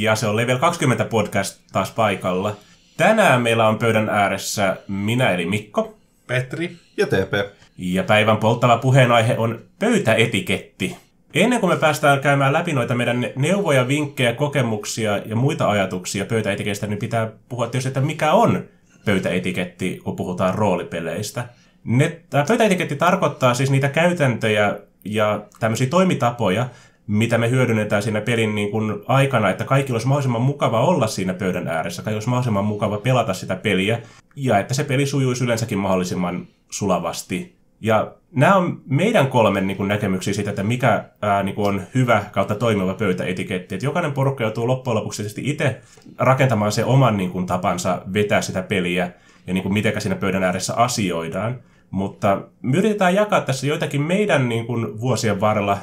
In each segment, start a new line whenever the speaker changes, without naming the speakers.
Ja se on Level 20 podcast taas paikalla. Tänään meillä on pöydän ääressä minä eli Mikko.
Petri.
Ja TP.
Ja päivän polttava puheenaihe on pöytäetiketti. Ennen kuin me päästään käymään läpi noita meidän neuvoja, vinkkejä, kokemuksia ja muita ajatuksia pöytäetikestä, niin pitää puhua tietysti, että mikä on pöytäetiketti, kun puhutaan roolipeleistä. Ne, tämä pöytäetiketti tarkoittaa siis niitä käytäntöjä ja tämmöisiä toimitapoja, mitä me hyödynnetään siinä pelin niin kuin aikana, että kaikilla olisi mahdollisimman mukava olla siinä pöydän ääressä, kaikilla olisi mahdollisimman mukava pelata sitä peliä, ja että se peli sujuisi yleensäkin mahdollisimman sulavasti. Ja nämä on meidän kolmen niin kuin, näkemyksiä siitä, että mikä ää, niin kuin on hyvä kautta toimiva pöytäetiketti. Että jokainen porukka joutuu loppujen lopuksi itse rakentamaan se oman niin kuin, tapansa vetää sitä peliä ja niin kuin, miten siinä pöydän ääressä asioidaan. Mutta me yritetään jakaa tässä joitakin meidän niin kuin, vuosien varrella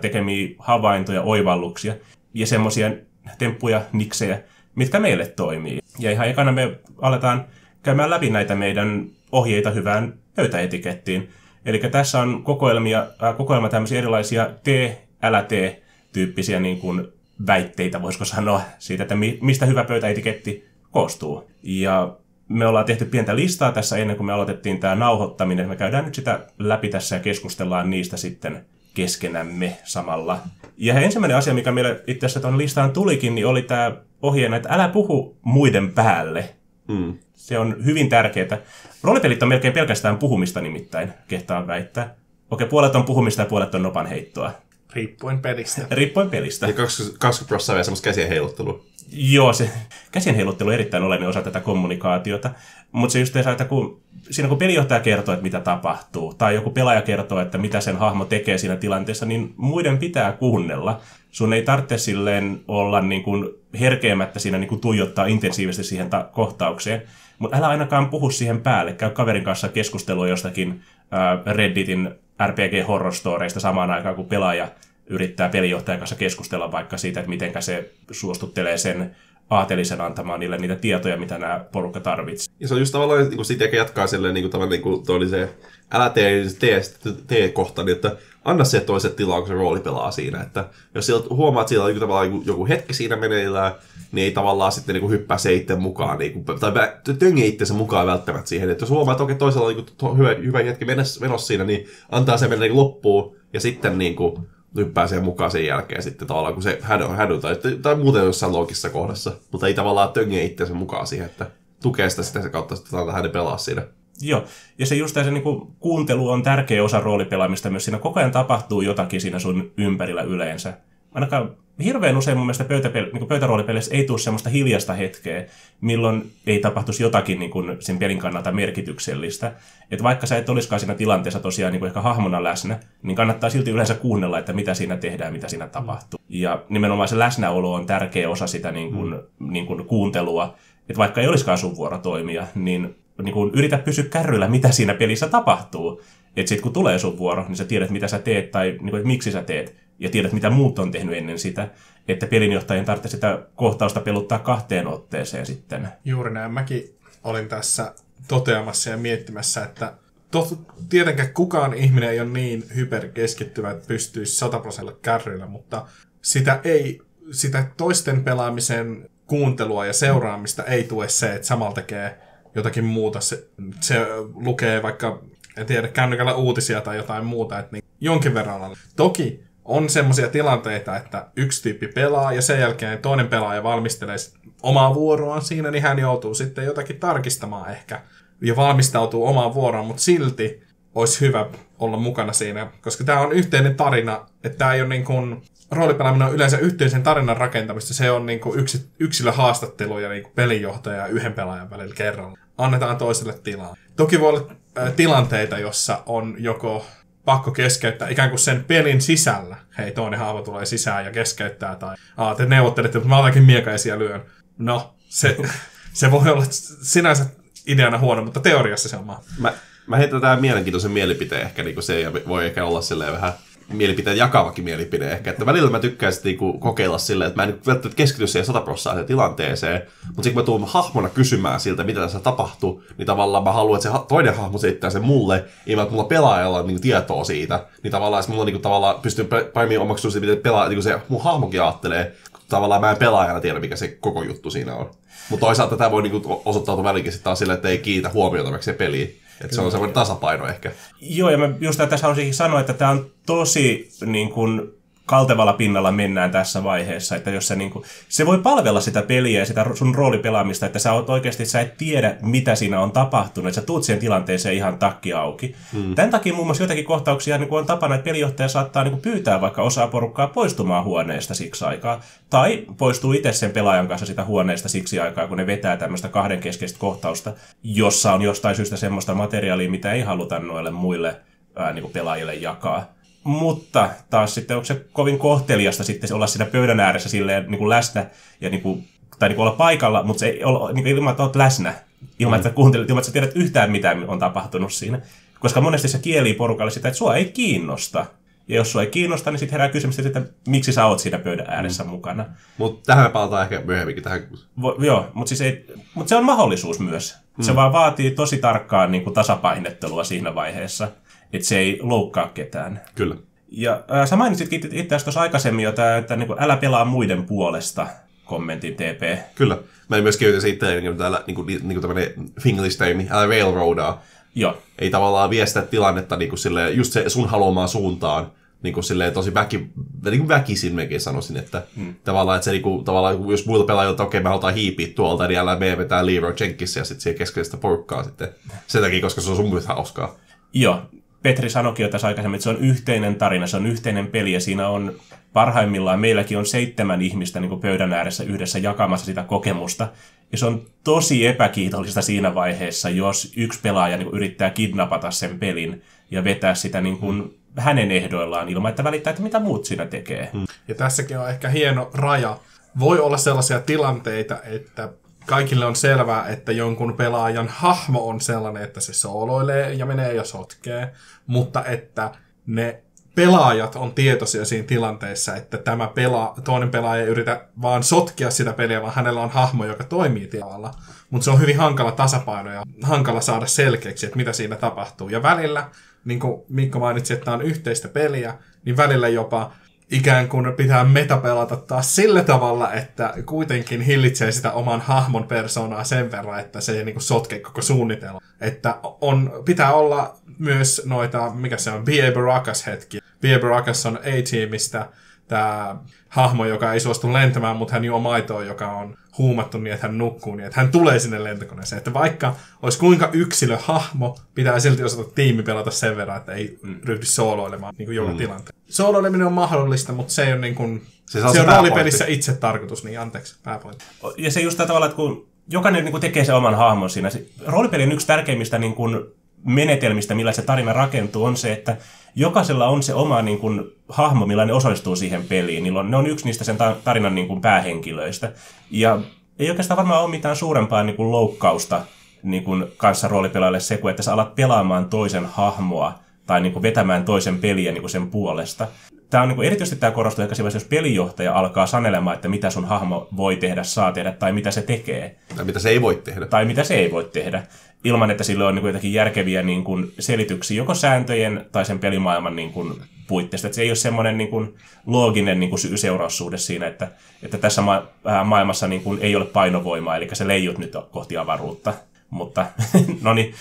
tekemiä havaintoja, oivalluksia ja semmoisia temppuja, niksejä, mitkä meille toimii. Ja ihan ekana me aletaan käymään läpi näitä meidän ohjeita hyvään pöytäetikettiin. Eli tässä on kokoelmia, äh, kokoelma tämmöisiä erilaisia tee, älä tee tyyppisiä niin kuin väitteitä, voisiko sanoa, siitä, että mi- mistä hyvä pöytäetiketti koostuu. Ja me ollaan tehty pientä listaa tässä ennen kuin me aloitettiin tämä nauhoittaminen. Me käydään nyt sitä läpi tässä ja keskustellaan niistä sitten keskenämme samalla. Ja ensimmäinen asia, mikä meille itse asiassa tuon listaan tulikin, niin oli tämä ohjeena, että älä puhu muiden päälle. Mm. Se on hyvin tärkeää. Roolipelit on melkein pelkästään puhumista nimittäin, kehtaan väittää. Okei, puolet on puhumista ja puolet on nopan heittoa.
Riippuen pelistä.
Riippuen pelistä.
Ja 20, 20 prosenttia vielä semmoista käsien heiluttelua.
Joo, se käsien heiluttelu on erittäin oleellinen osa tätä kommunikaatiota. Mutta se just että kun, siinä kun pelijohtaja kertoo, että mitä tapahtuu, tai joku pelaaja kertoo, että mitä sen hahmo tekee siinä tilanteessa, niin muiden pitää kuunnella. Sun ei tarvitse silleen olla niin kuin herkeämättä siinä niin kuin tuijottaa intensiivisesti siihen ta- kohtaukseen. Mutta älä ainakaan puhu siihen päälle. Käy kaverin kanssa keskustelua jostakin äh, Redditin RPG-horror-storeista samaan aikaan, kun pelaaja yrittää pelijohtajan kanssa keskustella vaikka siitä, että miten se suostuttelee sen aatelisen antamaan niille niitä tietoja, mitä nämä porukka tarvitsee.
Ja se on just tavallaan, niin siitä jatkaa silleen, niin kuin, niin kuin, oli se, älä tee, tee, tee kohta, niin että anna se toiset tilaa, kun se rooli pelaa siinä. Että jos sieltä huomaat, että siellä on tavallaan joku hetki siinä meneillään, niin ei tavallaan sitten niin kuin hyppää se itse mukaan, niin kuin, tai tönge itsensä mukaan välttämättä siihen. Että jos huomaa, että okei, toisella on niin kuin, hyvä, hyvä hetki menossa siinä, niin antaa se mennä niin loppuun, ja sitten niin kuin, hyppää siihen mukaan sen jälkeen sitten tavallaan, kun se hädy, hädy tai, tai muuten jossain loogissa kohdassa. Mutta ei tavallaan tönge itsensä mukaan siihen, että tukee sitä sitä kautta, että antaa hänen pelaa siinä.
Joo, ja se just se niin kuin, kuuntelu on tärkeä osa roolipelaamista myös. Siinä koko ajan tapahtuu jotakin siinä sun ympärillä yleensä. Ainakaan hirveän usein mun mielestä pöytäpel- niin pöytäroolipeleissä ei tule semmoista hiljasta hetkeä, milloin ei tapahtuisi jotakin niin kuin sen pelin kannalta merkityksellistä. Että vaikka sä et olisikaan siinä tilanteessa tosiaan niin kuin ehkä hahmona läsnä, niin kannattaa silti yleensä kuunnella, että mitä siinä tehdään, mitä siinä tapahtuu. Ja nimenomaan se läsnäolo on tärkeä osa sitä niin kuin, mm. niin kuin kuuntelua. Että vaikka ei olisikaan sun vuoro toimia, niin, niin kuin yritä pysyä kärryllä, mitä siinä pelissä tapahtuu. Että sitten kun tulee sun vuoro, niin sä tiedät, mitä sä teet tai niin kuin, että miksi sä teet ja tiedät, mitä muut on tehnyt ennen sitä, että pelinjohtajien tarvitsee sitä kohtausta peluttaa kahteen otteeseen sitten.
Juuri näin. Mäkin olin tässä toteamassa ja miettimässä, että tot, tietenkään kukaan ihminen ei ole niin hyperkeskittyvä, että pystyisi 100 prosentilla kärryillä, mutta sitä ei, sitä toisten pelaamisen kuuntelua ja seuraamista ei tue se, että samalla tekee jotakin muuta. Se, se lukee vaikka, en tiedä, kännykällä uutisia tai jotain muuta, että niin jonkin verran. Toki on semmoisia tilanteita, että yksi tyyppi pelaa ja sen jälkeen toinen pelaaja valmistelee omaa vuoroaan siinä, niin hän joutuu sitten jotakin tarkistamaan ehkä ja valmistautuu omaan vuoroon, mutta silti olisi hyvä olla mukana siinä, koska tämä on yhteinen tarina, että tämä ei ole niin kuin, roolipelaaminen on yleensä yhteisen tarinan rakentamista, se on niin kuin yksi, yksilöhaastatteluja niin kuin pelinjohtaja ja yhden pelaajan välillä kerralla. Annetaan toiselle tilaa. Toki voi olla äh, tilanteita, jossa on joko pakko keskeyttää ikään kuin sen pelin sisällä. Hei, toinen haava tulee sisään ja keskeyttää, tai Aa, te neuvottelette, mutta mä otankin miekaisia lyön. No, se, se voi olla sinänsä ideana huono, mutta teoriassa se on maa.
Mä, mä heitän tähän mielenkiintoisen mielipiteen ehkä, niin kuin se ja voi ehkä olla silleen vähän mielipiteen jakavakin mielipide ehkä. Että välillä mä tykkäisin niinku kokeilla silleen, että mä en välttämättä keskity siihen sataprosenttiseen tilanteeseen, mutta sitten kun mä tuun hahmona kysymään siltä, mitä tässä tapahtuu, niin tavallaan mä haluan, että se toinen hahmo selittää sen mulle, ilman että mulla pelaajalla on niinku tietoa siitä. Niin tavallaan, että mulla niinku tavallaan pystyy paremmin omaksumaan miten pelaa, niinku se mun hahmokin ajattelee, tavallaan mä en pelaajana tiedä, mikä se koko juttu siinä on. Mutta toisaalta tämä voi niinku osoittautua välikin sitten taas sille, että ei kiitä huomiota vaikka se peliin. Että se on semmoinen tasapaino ehkä.
Joo, ja mä just tässä haluaisinkin sanoa, että tämä on tosi niin kuin, kaltevalla pinnalla mennään tässä vaiheessa, että jos se, niin kuin, se voi palvella sitä peliä ja sitä sun roolipelaamista, että sä oot oikeasti, sä et tiedä, mitä siinä on tapahtunut, että sä tuut siihen tilanteeseen ihan takki auki. Hmm. Tämän takia muun muassa jotakin kohtauksia niin kuin on tapana, että pelijohtaja saattaa niin kuin, pyytää vaikka osaa porukkaa poistumaan huoneesta siksi aikaa, tai poistuu itse sen pelaajan kanssa sitä huoneesta siksi aikaa, kun ne vetää tämmöistä kahden keskeistä kohtausta, jossa on jostain syystä semmoista materiaalia, mitä ei haluta noille muille ää, niin kuin pelaajille jakaa. Mutta taas sitten onko se kovin kohteliasta sitten olla siinä pöydän ääressä silleen niin kuin läsnä ja niin kuin, tai niin kuin olla paikalla, mutta se ei ole niin kuin ilman, että olet läsnä. Ilman, mm. että kuuntelet, ilman, että sä tiedät yhtään mitä on tapahtunut siinä. Koska monesti se kieli porukalle sitä, että sua ei kiinnosta. Ja jos sua ei kiinnosta, niin sitten herää kysymys, että miksi sä oot siinä pöydän ääressä mm. mukana.
Mutta tähän me palataan ehkä myöhemminkin tähän.
Vo, joo, mutta siis ei, mut se on mahdollisuus myös. Mm. Se vaan vaatii tosi tarkkaan niin kuin tasapainettelua siinä vaiheessa että se ei loukkaa ketään.
Kyllä.
Ja äh, sä mainitsitkin itse asiassa aikaisemmin jo, että niin kuin, älä pelaa muiden puolesta kommentin TP.
Kyllä. Mä en myös kirjoitin siitä niin täällä niin kuin, niin kuin tämmöinen finglish-termi, älä railroadaa.
Joo.
Ei tavallaan viestä tilannetta niin kuin silleen, just se sun haluamaan suuntaan, niin kuin silleen tosi väki, niin kuin väkisin mekin sanoisin, että hmm. tavallaan, että se niin kuin, tavallaan, jos muilla pelaajilla, että okei, me halutaan hiipiä tuolta, niin älä me vetää Leroy Jenkins ja sitten siihen keskellä porukkaa sitten. Sen takia, koska se on sun myös hauskaa.
Joo, Petri sanoikin jo tässä aikaisemmin, että se on yhteinen tarina, se on yhteinen peli ja siinä on parhaimmillaan, meilläkin on seitsemän ihmistä niin pöydän ääressä yhdessä jakamassa sitä kokemusta. Ja se on tosi epäkiitollista siinä vaiheessa, jos yksi pelaaja niin yrittää kidnapata sen pelin ja vetää sitä niin kuin hänen ehdoillaan ilman, että välittää, että mitä muut siinä tekee. Hmm.
Ja tässäkin on ehkä hieno raja. Voi olla sellaisia tilanteita, että kaikille on selvää, että jonkun pelaajan hahmo on sellainen, että se sooloilee ja menee ja sotkee, mutta että ne pelaajat on tietoisia siinä tilanteessa, että tämä pela, toinen pelaaja ei yritä vaan sotkea sitä peliä, vaan hänellä on hahmo, joka toimii tavalla. Mutta se on hyvin hankala tasapaino ja hankala saada selkeäksi, että mitä siinä tapahtuu. Ja välillä, niin kuin Mikko mainitsi, että tämä on yhteistä peliä, niin välillä jopa ikään kuin pitää metapelata taas sillä tavalla, että kuitenkin hillitsee sitä oman hahmon persoonaa sen verran, että se ei niin kuin sotke koko suunnitelma. Että on, pitää olla myös noita, mikä se on, B.A. Baracus hetki. B.A. Baracus on A-tiimistä tämä hahmo, joka ei suostu lentämään, mutta hän juo maitoa, joka on huumattu niin, että hän nukkuu niin, että hän tulee sinne lentokoneeseen. Että vaikka olisi kuinka yksilöhahmo, pitää silti osata tiimi pelata sen verran, että ei mm. ryhdy sooloilemaan niin kuin joka mm. tilanteen. Sooloileminen on mahdollista, mutta se ei ole niin kuin, se, se on, se on roolipelissä itse tarkoitus, niin anteeksi, pääpointti.
Ja se just tavalla, että kun jokainen niin kuin tekee se oman hahmon siinä. Roolipelin yksi tärkeimmistä niin kuin menetelmistä, millä se tarina rakentuu, on se, että jokaisella on se oma niin kuin, hahmo, millä ne osallistuu siihen peliin. Niillä on, ne on yksi niistä sen tarinan niin kuin, päähenkilöistä. Ja ei oikeastaan varmaan ole mitään suurempaa niin kuin, loukkausta niin kuin, kanssa roolipelaajalle se, kun että sä alat pelaamaan toisen hahmoa tai niin kuin, vetämään toisen peliä niin kuin, sen puolesta. Tämä on niin kuin, erityisesti tämä korostuu ehkä jos pelijohtaja alkaa sanelemaan, että mitä sun hahmo voi tehdä, saa tehdä tai mitä se tekee.
Tai mitä se ei voi tehdä.
Tai mitä se ei voi tehdä ilman, että sillä on niin kuin jotakin järkeviä niin kuin selityksiä joko sääntöjen tai sen pelimaailman niin kuin puitteista. Että se ei ole semmoinen niin kuin looginen niin kuin syy-seuraussuhde siinä, että, että tässä ma- äh, maailmassa niin kuin ei ole painovoimaa, eli se leijut nyt kohti avaruutta. Mutta, no niin,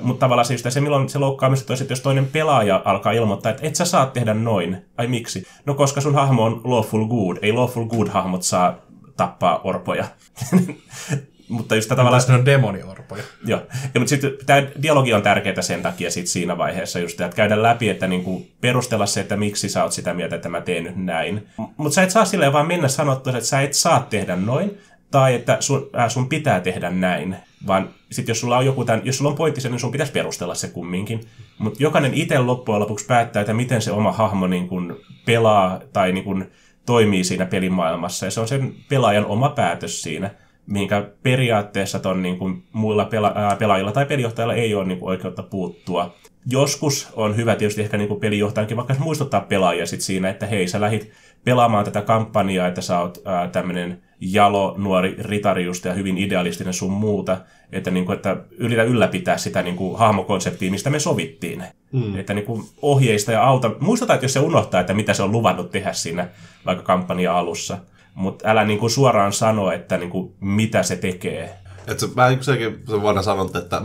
mutta tavallaan se, just se, milloin se loukkaamista että jos toinen pelaaja alkaa ilmoittaa, että et sä saa tehdä noin. Ai miksi? No koska sun hahmo on lawful good. Ei lawful good hahmot saa tappaa orpoja. mutta just tavallaan...
ne on demoniorpoja.
Joo, ja, mutta sitten tämä dialogi on tärkeää sen takia sit siinä vaiheessa just, että käydä läpi, että niinku perustella se, että miksi sä oot sitä mieltä, että mä teen nyt näin. Mutta sä et saa silleen vaan mennä sanottua, että sä et saa tehdä noin, tai että sun, äh, sun pitää tehdä näin, vaan sitten jos sulla on joku tämän, jos sulla on pointti niin sun pitäisi perustella se kumminkin. Mutta jokainen itse loppujen lopuksi päättää, että miten se oma hahmo niin kun pelaa tai niin kun toimii siinä pelimaailmassa, ja se on sen pelaajan oma päätös siinä mihinkä periaatteessa ton niin kuin muilla pela- pelaajilla tai pelijohtajilla ei ole niin oikeutta puuttua. Joskus on hyvä tietysti ehkä niin pelijohtajankin vaikka muistuttaa pelaajia sit siinä, että hei, sä lähit pelaamaan tätä kampanjaa, että sä oot tämmöinen jalo, nuori ritari just ja hyvin idealistinen sun muuta, että, niin kuin, että yritä ylläpitää sitä niin kuin, hahmokonseptia, mistä me sovittiin. Mm. Että niin kuin, ohjeista ja auta. Muistuta, että jos se unohtaa, että mitä se on luvannut tehdä siinä vaikka kampanja alussa, mutta älä niin kuin suoraan sano, että niin kuin, mitä se tekee.
Et se, kuin sekin se vanha sanonta, että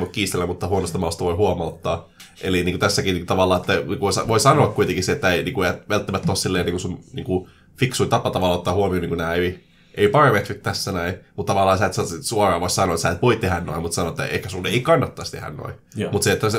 voi kiistellä, mutta huonosta mausta voi huomauttaa. Eli niin kuin tässäkin niin kuin, tavallaan, että niin kuin voi sanoa kuitenkin se, että ei niin kuin, välttämättä ole silleen niin kuin sun niin kuin, fiksuin tapa tavallaan ottaa huomioon niin kuin nämä ei, ei parametrit tässä näin, mutta tavallaan sä et suoraan voi sanoa, että sä et voi tehdä noin, mutta sanoa, että ehkä sun ei kannattaisi tehdä noin. Mutta se, että se,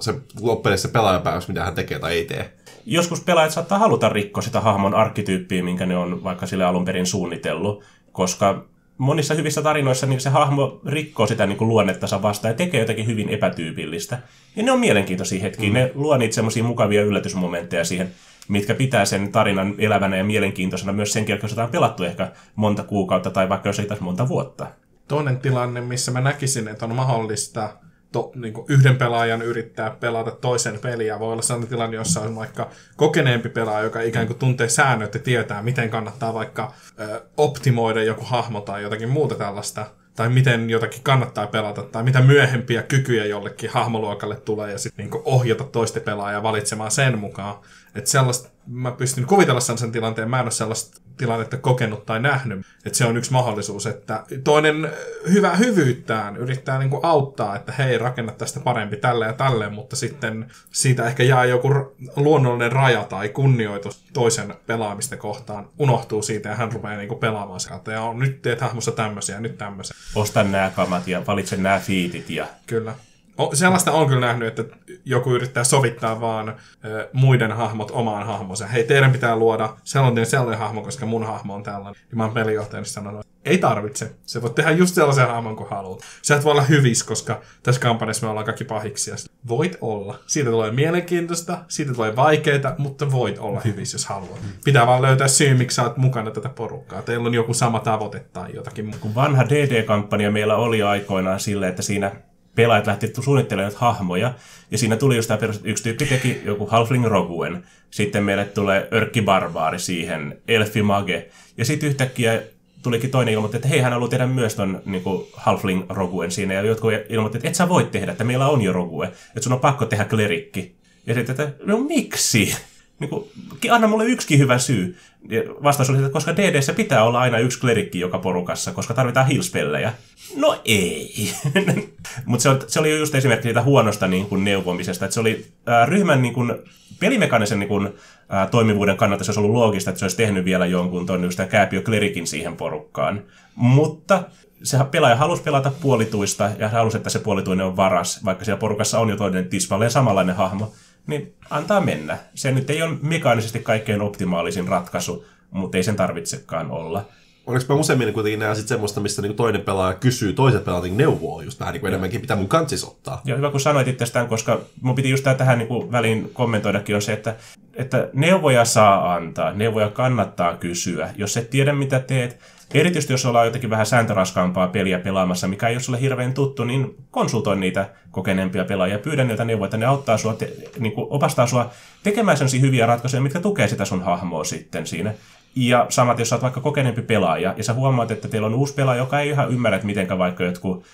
se loppujen se päätös, mitä hän tekee tai ei tee.
Joskus pelaajat saattaa haluta rikkoa sitä hahmon arkkityyppiä, minkä ne on vaikka sille alun perin suunnitellut, koska monissa hyvissä tarinoissa niin se hahmo rikkoo sitä niin kuin luonnettansa vastaan ja tekee jotakin hyvin epätyypillistä. Ja ne on mielenkiintoisia hetkiä. Mm. Ne luo niitä semmoisia mukavia yllätysmomentteja siihen, mitkä pitää sen tarinan elävänä ja mielenkiintoisena myös sen jälkeen, sitä on pelattu ehkä monta kuukautta tai vaikka jos ei taas monta vuotta.
Toinen tilanne, missä mä näkisin, että on mahdollista to, niin yhden pelaajan yrittää pelata toisen peliä. Voi olla sellainen tilanne, jossa on vaikka kokeneempi pelaaja, joka ikään kuin tuntee säännöt ja tietää, miten kannattaa vaikka ö, optimoida joku hahmo tai jotakin muuta tällaista tai miten jotakin kannattaa pelata, tai mitä myöhempiä kykyjä jollekin hahmoluokalle tulee, ja sitten niin ohjata toista pelaajaa valitsemaan sen mukaan. Että sellaista, mä pystyn kuvitella sen tilanteen, mä en ole sellaista tilannetta kokenut tai nähnyt. Että se on yksi mahdollisuus, että toinen hyvä hyvyyttään yrittää niin kuin auttaa, että hei, rakenna tästä parempi tälle ja tälle, mutta sitten siitä ehkä jää joku luonnollinen raja tai kunnioitus toisen pelaamista kohtaan, unohtuu siitä ja hän rupeaa niin kuin pelaamaan sieltä. Ja on, nyt teet hahmossa tämmöisiä ja nyt tämmöisiä.
Osta nämä kamat ja valitse nämä fiitit. Ja...
Kyllä. O, sellaista on kyllä nähnyt, että joku yrittää sovittaa vaan ö, muiden hahmot omaan hahmonsa. Hei, teidän pitää luoda sellainen sellainen hahmo, koska mun hahmo on tällainen. Ja mä oon pelijohtajana sanonut, ei tarvitse. Se voit tehdä just sellaisen hahmon kuin haluat. Sä et voi olla hyvis, koska tässä kampanjassa me ollaan kaikki pahiksi. Voit olla. Siitä tulee mielenkiintoista, siitä tulee vaikeita, mutta voit olla hyvis, jos haluat. Pitää vaan löytää syy, miksi sä oot mukana tätä porukkaa. Teillä on joku sama tavoite tai jotakin.
Kun vanha DD-kampanja meillä oli aikoinaan sille, että siinä pelaajat lähti suunnittelemaan hahmoja, ja siinä tuli just tämä perus, yksi tyyppi teki joku Halfling Roguen, sitten meille tulee Örkki Barbaari siihen, Elfi Mage, ja sitten yhtäkkiä tulikin toinen ilmoitti, että hei, hän haluaa tehdä myös ton niin kuin Halfling Roguen siinä, ja jotkut ilmoitti, että et sä voit tehdä, että meillä on jo Rogue, että sun on pakko tehdä klerikki. Ja sitten, että no miksi? Niin kuin, anna mulle yksikin hyvä syy. Ja vastaus oli, että koska DDssä pitää olla aina yksi klerikki joka porukassa, koska tarvitaan hilspellejä. No ei. Mutta se, se oli just esimerkki siitä huonosta niin kuin, neuvomisesta. Että se oli äh, ryhmän niin kuin, pelimekanisen niin kuin, äh, toimivuuden kannalta se olisi ollut loogista, että se olisi tehnyt vielä jonkun tuon just kääpiö klerikin siihen porukkaan. Mutta se pelaaja halusi pelata puolituista ja halusi, että se puolituinen on varas, vaikka siellä porukassa on jo toinen tismalleen samanlainen hahmo niin antaa mennä. Se nyt ei ole mekaanisesti kaikkein optimaalisin ratkaisu, mutta ei sen tarvitsekaan olla.
Oliko mä useimmin kuitenkin näen sit semmoista, mistä niinku toinen pelaaja kysyy toiset pelaajat niinku neuvoa just vähän niinku enemmänkin, mitä mun kantsis ottaa.
Joo, hyvä kun sanoit itsestään, koska mun piti just tähän niinku väliin kommentoidakin on se, että, että neuvoja saa antaa, neuvoja kannattaa kysyä. Jos et tiedä mitä teet, Erityisesti jos ollaan jotenkin vähän sääntöraskaampaa peliä pelaamassa, mikä ei ole sulle hirveän tuttu, niin konsultoi niitä kokeneempia pelaajia. Pyydä niiltä neuvoja, että ne auttaa sua, te, niin kuin opastaa sua tekemään sellaisia hyviä ratkaisuja, mitkä tukee sitä sun hahmoa sitten siinä. Ja samat, jos sä oot vaikka kokeneempi pelaaja, ja sä huomaat, että teillä on uusi pelaaja, joka ei ihan ymmärrä, että miten vaikka jotkut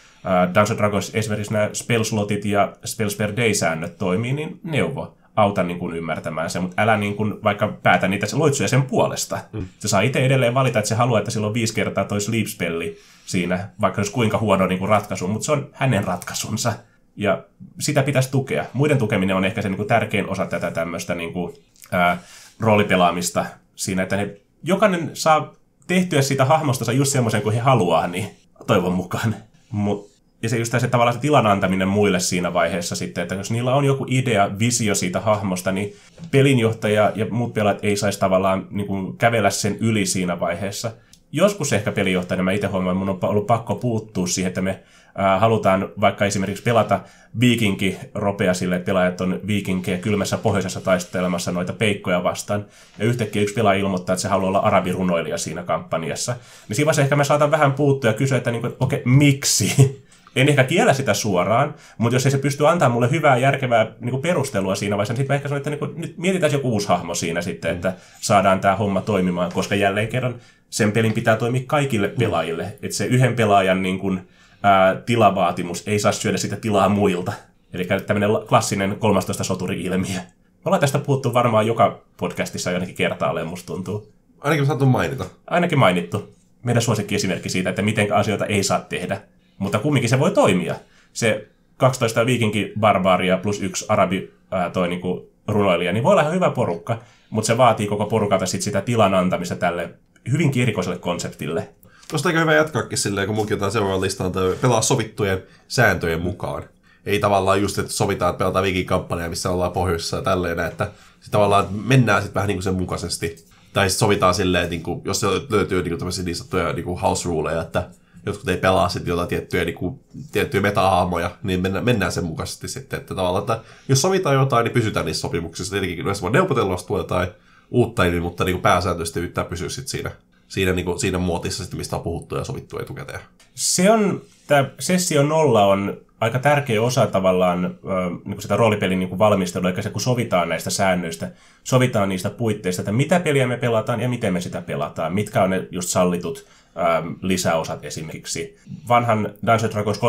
Dungeons Dragons esimerkiksi nämä spellslotit ja spells per day-säännöt toimii, niin neuvo auta niin kuin ymmärtämään se, mutta älä niin kuin vaikka päätä niitä loitsuja sen puolesta. Mm. Se saa itse edelleen valita, että se haluaa, että sillä on viisi kertaa toi sleep spelli siinä, vaikka jos kuinka huono niin kuin ratkaisu, mutta se on hänen ratkaisunsa. Ja sitä pitäisi tukea. Muiden tukeminen on ehkä se niin kuin tärkein osa tätä tämmöistä niin kuin, ää, roolipelaamista siinä, että ne, jokainen saa tehtyä siitä hahmosta just semmoisen kuin he haluaa, niin toivon mukaan. Mutta ja se just se tavallaan se tilan antaminen muille siinä vaiheessa sitten, että jos niillä on joku idea, visio siitä hahmosta, niin pelinjohtaja ja muut pelaajat ei saisi tavallaan niin kuin, kävellä sen yli siinä vaiheessa. Joskus ehkä pelinjohtajana mä itse huomaan, mun on ollut pakko puuttua siihen, että me ää, halutaan vaikka esimerkiksi pelata viikinki ropea sille, että pelaajat on viikinkejä kylmässä pohjoisessa taistelemassa noita peikkoja vastaan. Ja yhtäkkiä yksi pelaaja ilmoittaa, että se haluaa olla arabirunoilija siinä kampanjassa. Niin siinä vaiheessa ehkä mä saatan vähän puuttua ja kysyä, että niin okei, okay, miksi? en ehkä kiellä sitä suoraan, mutta jos ei se pysty antaa mulle hyvää, järkevää niin kuin perustelua siinä vaiheessa, niin sitten mä ehkä sanon, että niin kuin, nyt mietitään joku uusi hahmo siinä sitten, että saadaan tämä homma toimimaan, koska jälleen kerran sen pelin pitää toimia kaikille pelaajille. Että se yhden pelaajan niin kuin, ää, tilavaatimus ei saa syödä sitä tilaa muilta. Eli tämmöinen klassinen 13 soturi-ilmiö. Me ollaan tästä puhuttu varmaan joka podcastissa jonnekin kertaalleen, musta tuntuu
Ainakin saatu mainita.
Ainakin mainittu. Meidän suosikkiesimerkki siitä, että miten asioita ei saa tehdä. Mutta kumminkin se voi toimia. Se 12 viikinki barbaaria plus yksi arabi ää, toi niinku runoilija, niin voi olla ihan hyvä porukka, mutta se vaatii koko porukalta sit sitä tilan antamista tälle hyvinkin erikoiselle konseptille.
Tuosta aika hyvä jatkaakin silleen, kun munkin otetaan seuraavan listan, että pelaa sovittujen sääntöjen mukaan. Ei tavallaan just, että sovitaan, että pelataan viikin kampanjaa, missä ollaan pohjoisessa ja tälleen, että sit tavallaan mennään sitten vähän niin kuin sen mukaisesti. Tai sitten sovitaan silleen, että niin kuin, jos se löytyy niin kuin tämmöisiä niin sanottuja niin kuin house ruleja, että jotkut ei pelaa sitten jotain tiettyjä, niin kuin, tiettyjä meta-hahmoja, niin mennään, mennään sen mukaisesti sitten. Että tavallaan, että jos sovitaan jotain, niin pysytään niissä sopimuksissa. Tietenkin jos voi neuvotella, jos tulee jotain uutta, niin, mutta niin kuin pääsääntöisesti yrittää pysyä sitten siinä, siinä, niin kuin, siinä muotissa, sitten, mistä on puhuttu ja sovittu etukäteen.
Se on, tämä sessio nolla on aika tärkeä osa tavallaan äh, niin kuin sitä roolipelin niin kuin valmistelua, eikä se kun sovitaan näistä säännöistä, sovitaan niistä puitteista, että mitä peliä me pelataan ja miten me sitä pelataan, mitkä on ne just sallitut ähm, lisäosat esimerkiksi. Vanhan Dungeons Dragons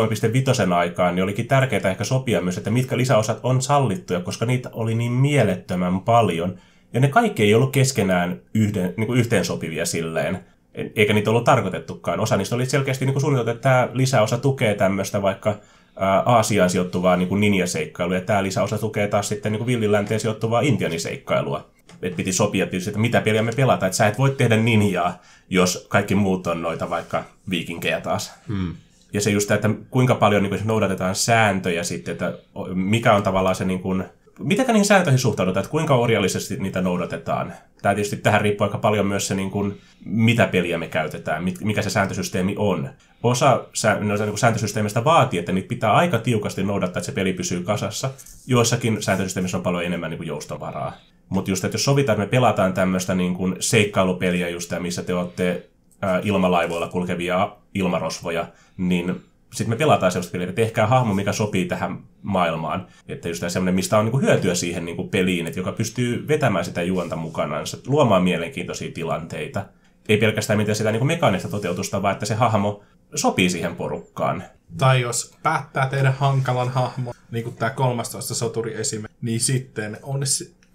3.5 aikaan niin olikin tärkeää ehkä sopia myös, että mitkä lisäosat on sallittuja, koska niitä oli niin mielettömän paljon, ja ne kaikki ei ollut keskenään yhden, niin kuin yhteensopivia silleen, eikä niitä ollut tarkoitettukaan. Osa niistä oli selkeästi niin suunniteltu, että tämä lisäosa tukee tämmöistä vaikka Aasiaan sijoittuvaa niin ninja-seikkailua, ja tämä lisäosa tukee taas sitten niin villilänteen sijoittuvaa intianiseikkailua. Et piti sopia tietysti, että mitä peliä me pelataan. Että sä et voi tehdä ninjaa, jos kaikki muut on noita vaikka viikinkejä taas. Hmm. Ja se just, että kuinka paljon niin kuin, noudatetaan sääntöjä sitten, että mikä on tavallaan se niin kuin, Miten niihin sääntöihin suhtaudutaan, että kuinka orjallisesti niitä noudatetaan? Tämä tietysti tähän riippuu aika paljon myös se, niin kuin, mitä peliä me käytetään, mikä se sääntösysteemi on. Osa no, niin sääntösysteemistä vaatii, että niitä pitää aika tiukasti noudattaa, että se peli pysyy kasassa. Joissakin sääntösysteemissä on paljon enemmän niin kuin joustovaraa. Mutta just, että jos sovitaan, että me pelataan tämmöistä niin kuin seikkailupeliä just, missä te olette ilmalaivoilla kulkevia ilmarosvoja, niin sitten me pelataan sellaista peliä, että tehkää hahmo, mikä sopii tähän maailmaan. Että just semmoinen, mistä on niinku hyötyä siihen niinku peliin, että joka pystyy vetämään sitä juonta mukanaan, luomaan mielenkiintoisia tilanteita. Ei pelkästään mitään sitä niinku mekaanista toteutusta, vaan että se hahmo sopii siihen porukkaan.
Tai jos päättää tehdä hankalan hahmon, niin kuin tämä 13 soturi esimerkki, niin sitten on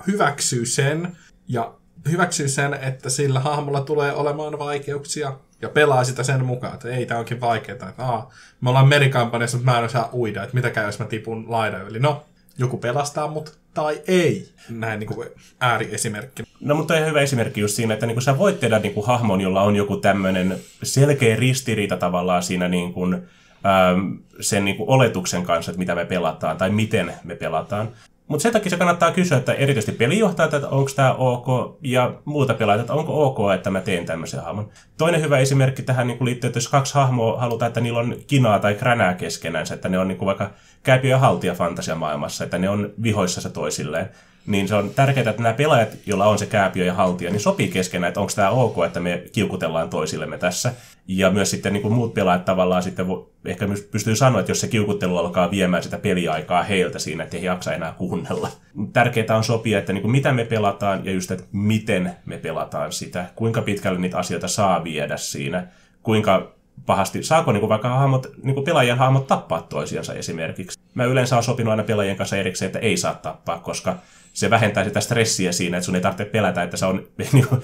hyväksyy sen ja hyväksyy sen, että sillä hahmolla tulee olemaan vaikeuksia ja pelaa sitä sen mukaan, että ei, tämä onkin vaikeaa, että aa, me ollaan merikampanjassa, mutta mä en osaa uida, että mitä käy, jos mä tipun laidan yli. No, joku pelastaa mut tai ei. Näin niin kuin ääriesimerkki.
No mutta on hyvä esimerkki just siinä, että niin kuin sä voit tehdä niin kuin hahmon, jolla on joku tämmöinen selkeä ristiriita tavallaan siinä niin kuin, ähm, sen niin kuin oletuksen kanssa, että mitä me pelataan tai miten me pelataan. Mutta sen takia se kannattaa kysyä, että erityisesti pelijohtajat, että onko tämä ok, ja muuta pelaajat, että onko ok, että mä teen tämmöisen hahmon. Toinen hyvä esimerkki tähän niin liittyy, että jos kaksi hahmoa halutaan, että niillä on kinaa tai kränää keskenänsä, että ne on niin kuin vaikka käypiö ja haltija fantasiamaailmassa, että ne on vihoissa se toisilleen, niin se on tärkeää, että nämä pelaajat, joilla on se kääpiö ja haltija, niin sopii keskenään, että onko tämä ok, että me kiukutellaan toisillemme tässä. Ja myös sitten niin kuin muut pelaajat tavallaan sitten ehkä myös pystyy sanoa, että jos se kiukuttelu alkaa viemään sitä peliaikaa heiltä siinä, että ei jaksa enää kuunnella. Tärkeää on sopia, että niin kuin mitä me pelataan ja just, että miten me pelataan sitä, kuinka pitkälle niitä asioita saa viedä siinä, kuinka pahasti, saako niin kuin vaikka hahmot, niin kuin pelaajien hahmot tappaa toisiansa esimerkiksi. Mä yleensä olen sopinut aina pelaajien kanssa erikseen, että ei saa tappaa, koska se vähentää sitä stressiä siinä, että sun ei tarvitse pelätä, että se on niin kuin,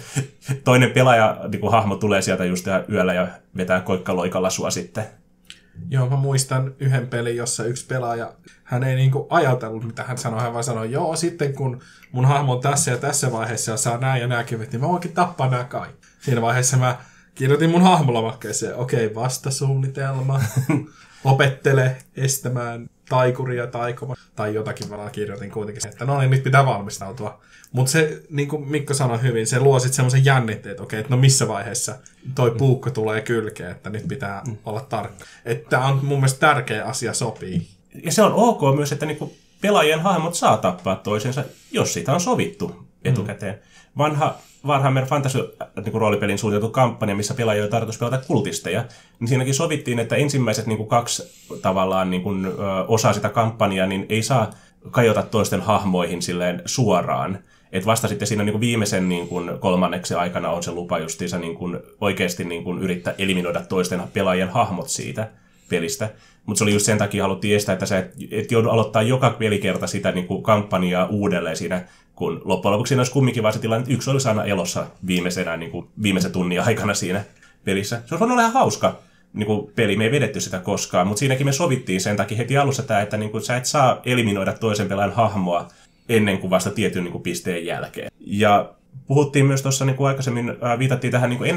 toinen pelaaja, niin kuin hahmo tulee sieltä just yöllä ja vetää koikkaloikalla sua sitten.
Joo, mä muistan yhden pelin, jossa yksi pelaaja, hän ei niinku ajatellut, mitä hän sanoi, hän vaan sanoi, joo, sitten kun mun hahmo on tässä ja tässä vaiheessa ja saa näin ja nämä kyvyt, niin mä voinkin tappaa nämä kaikki. Siinä vaiheessa mä kirjoitin mun hahmolomakkeeseen, okei, okay, vastasuunnitelma, opettele estämään taikuria taikoma, tai jotakin vaan kirjoitin kuitenkin, että no niin, nyt pitää valmistautua. Mutta se, niin kuin Mikko sanoi hyvin, se luo sitten semmoisen jännitteen, että okei, että no missä vaiheessa toi puukko tulee kylkeen, että nyt pitää mm. olla tarkka. Että on mun mielestä tärkeä asia sopii.
Ja se on ok myös, että niinku pelaajien hahmot saa tappaa toisensa, jos siitä on sovittu etukäteen. Mm. Vanha Warhammer Fantasy niin roolipelin suunniteltu kampanja, missä pelaajia oli tarkoitus pelata kultisteja, niin siinäkin sovittiin, että ensimmäiset niin kuin kaksi tavallaan niin kuin, ö, osaa sitä kampanjaa, niin ei saa kajota toisten hahmoihin silleen suoraan. Et vasta sitten siinä niin kuin viimeisen niin kuin kolmanneksi aikana on se lupa justiinsa niin kuin oikeasti niin kuin yrittää eliminoida toisten pelaajien hahmot siitä. pelistä. Mutta se oli just sen takia haluttiin estää, että sä et, et joudu aloittaa joka pelikerta sitä niin kuin kampanjaa uudelleen siinä, kun loppujen lopuksi siinä olisi kumminkin vaan se tilanne, että yksi olisi aina elossa viimeisenä, niin kuin viimeisen tunnin aikana siinä pelissä. Se olisi olla ihan hauska niin kuin peli, me ei vedetty sitä koskaan, mutta siinäkin me sovittiin sen takia heti alussa tämä, että niin kuin, sä et saa eliminoida toisen pelaajan hahmoa ennen kuin vasta tietyn niin kuin, pisteen jälkeen. Ja puhuttiin myös tuossa niin aikaisemmin, viitattiin tähän niin kuin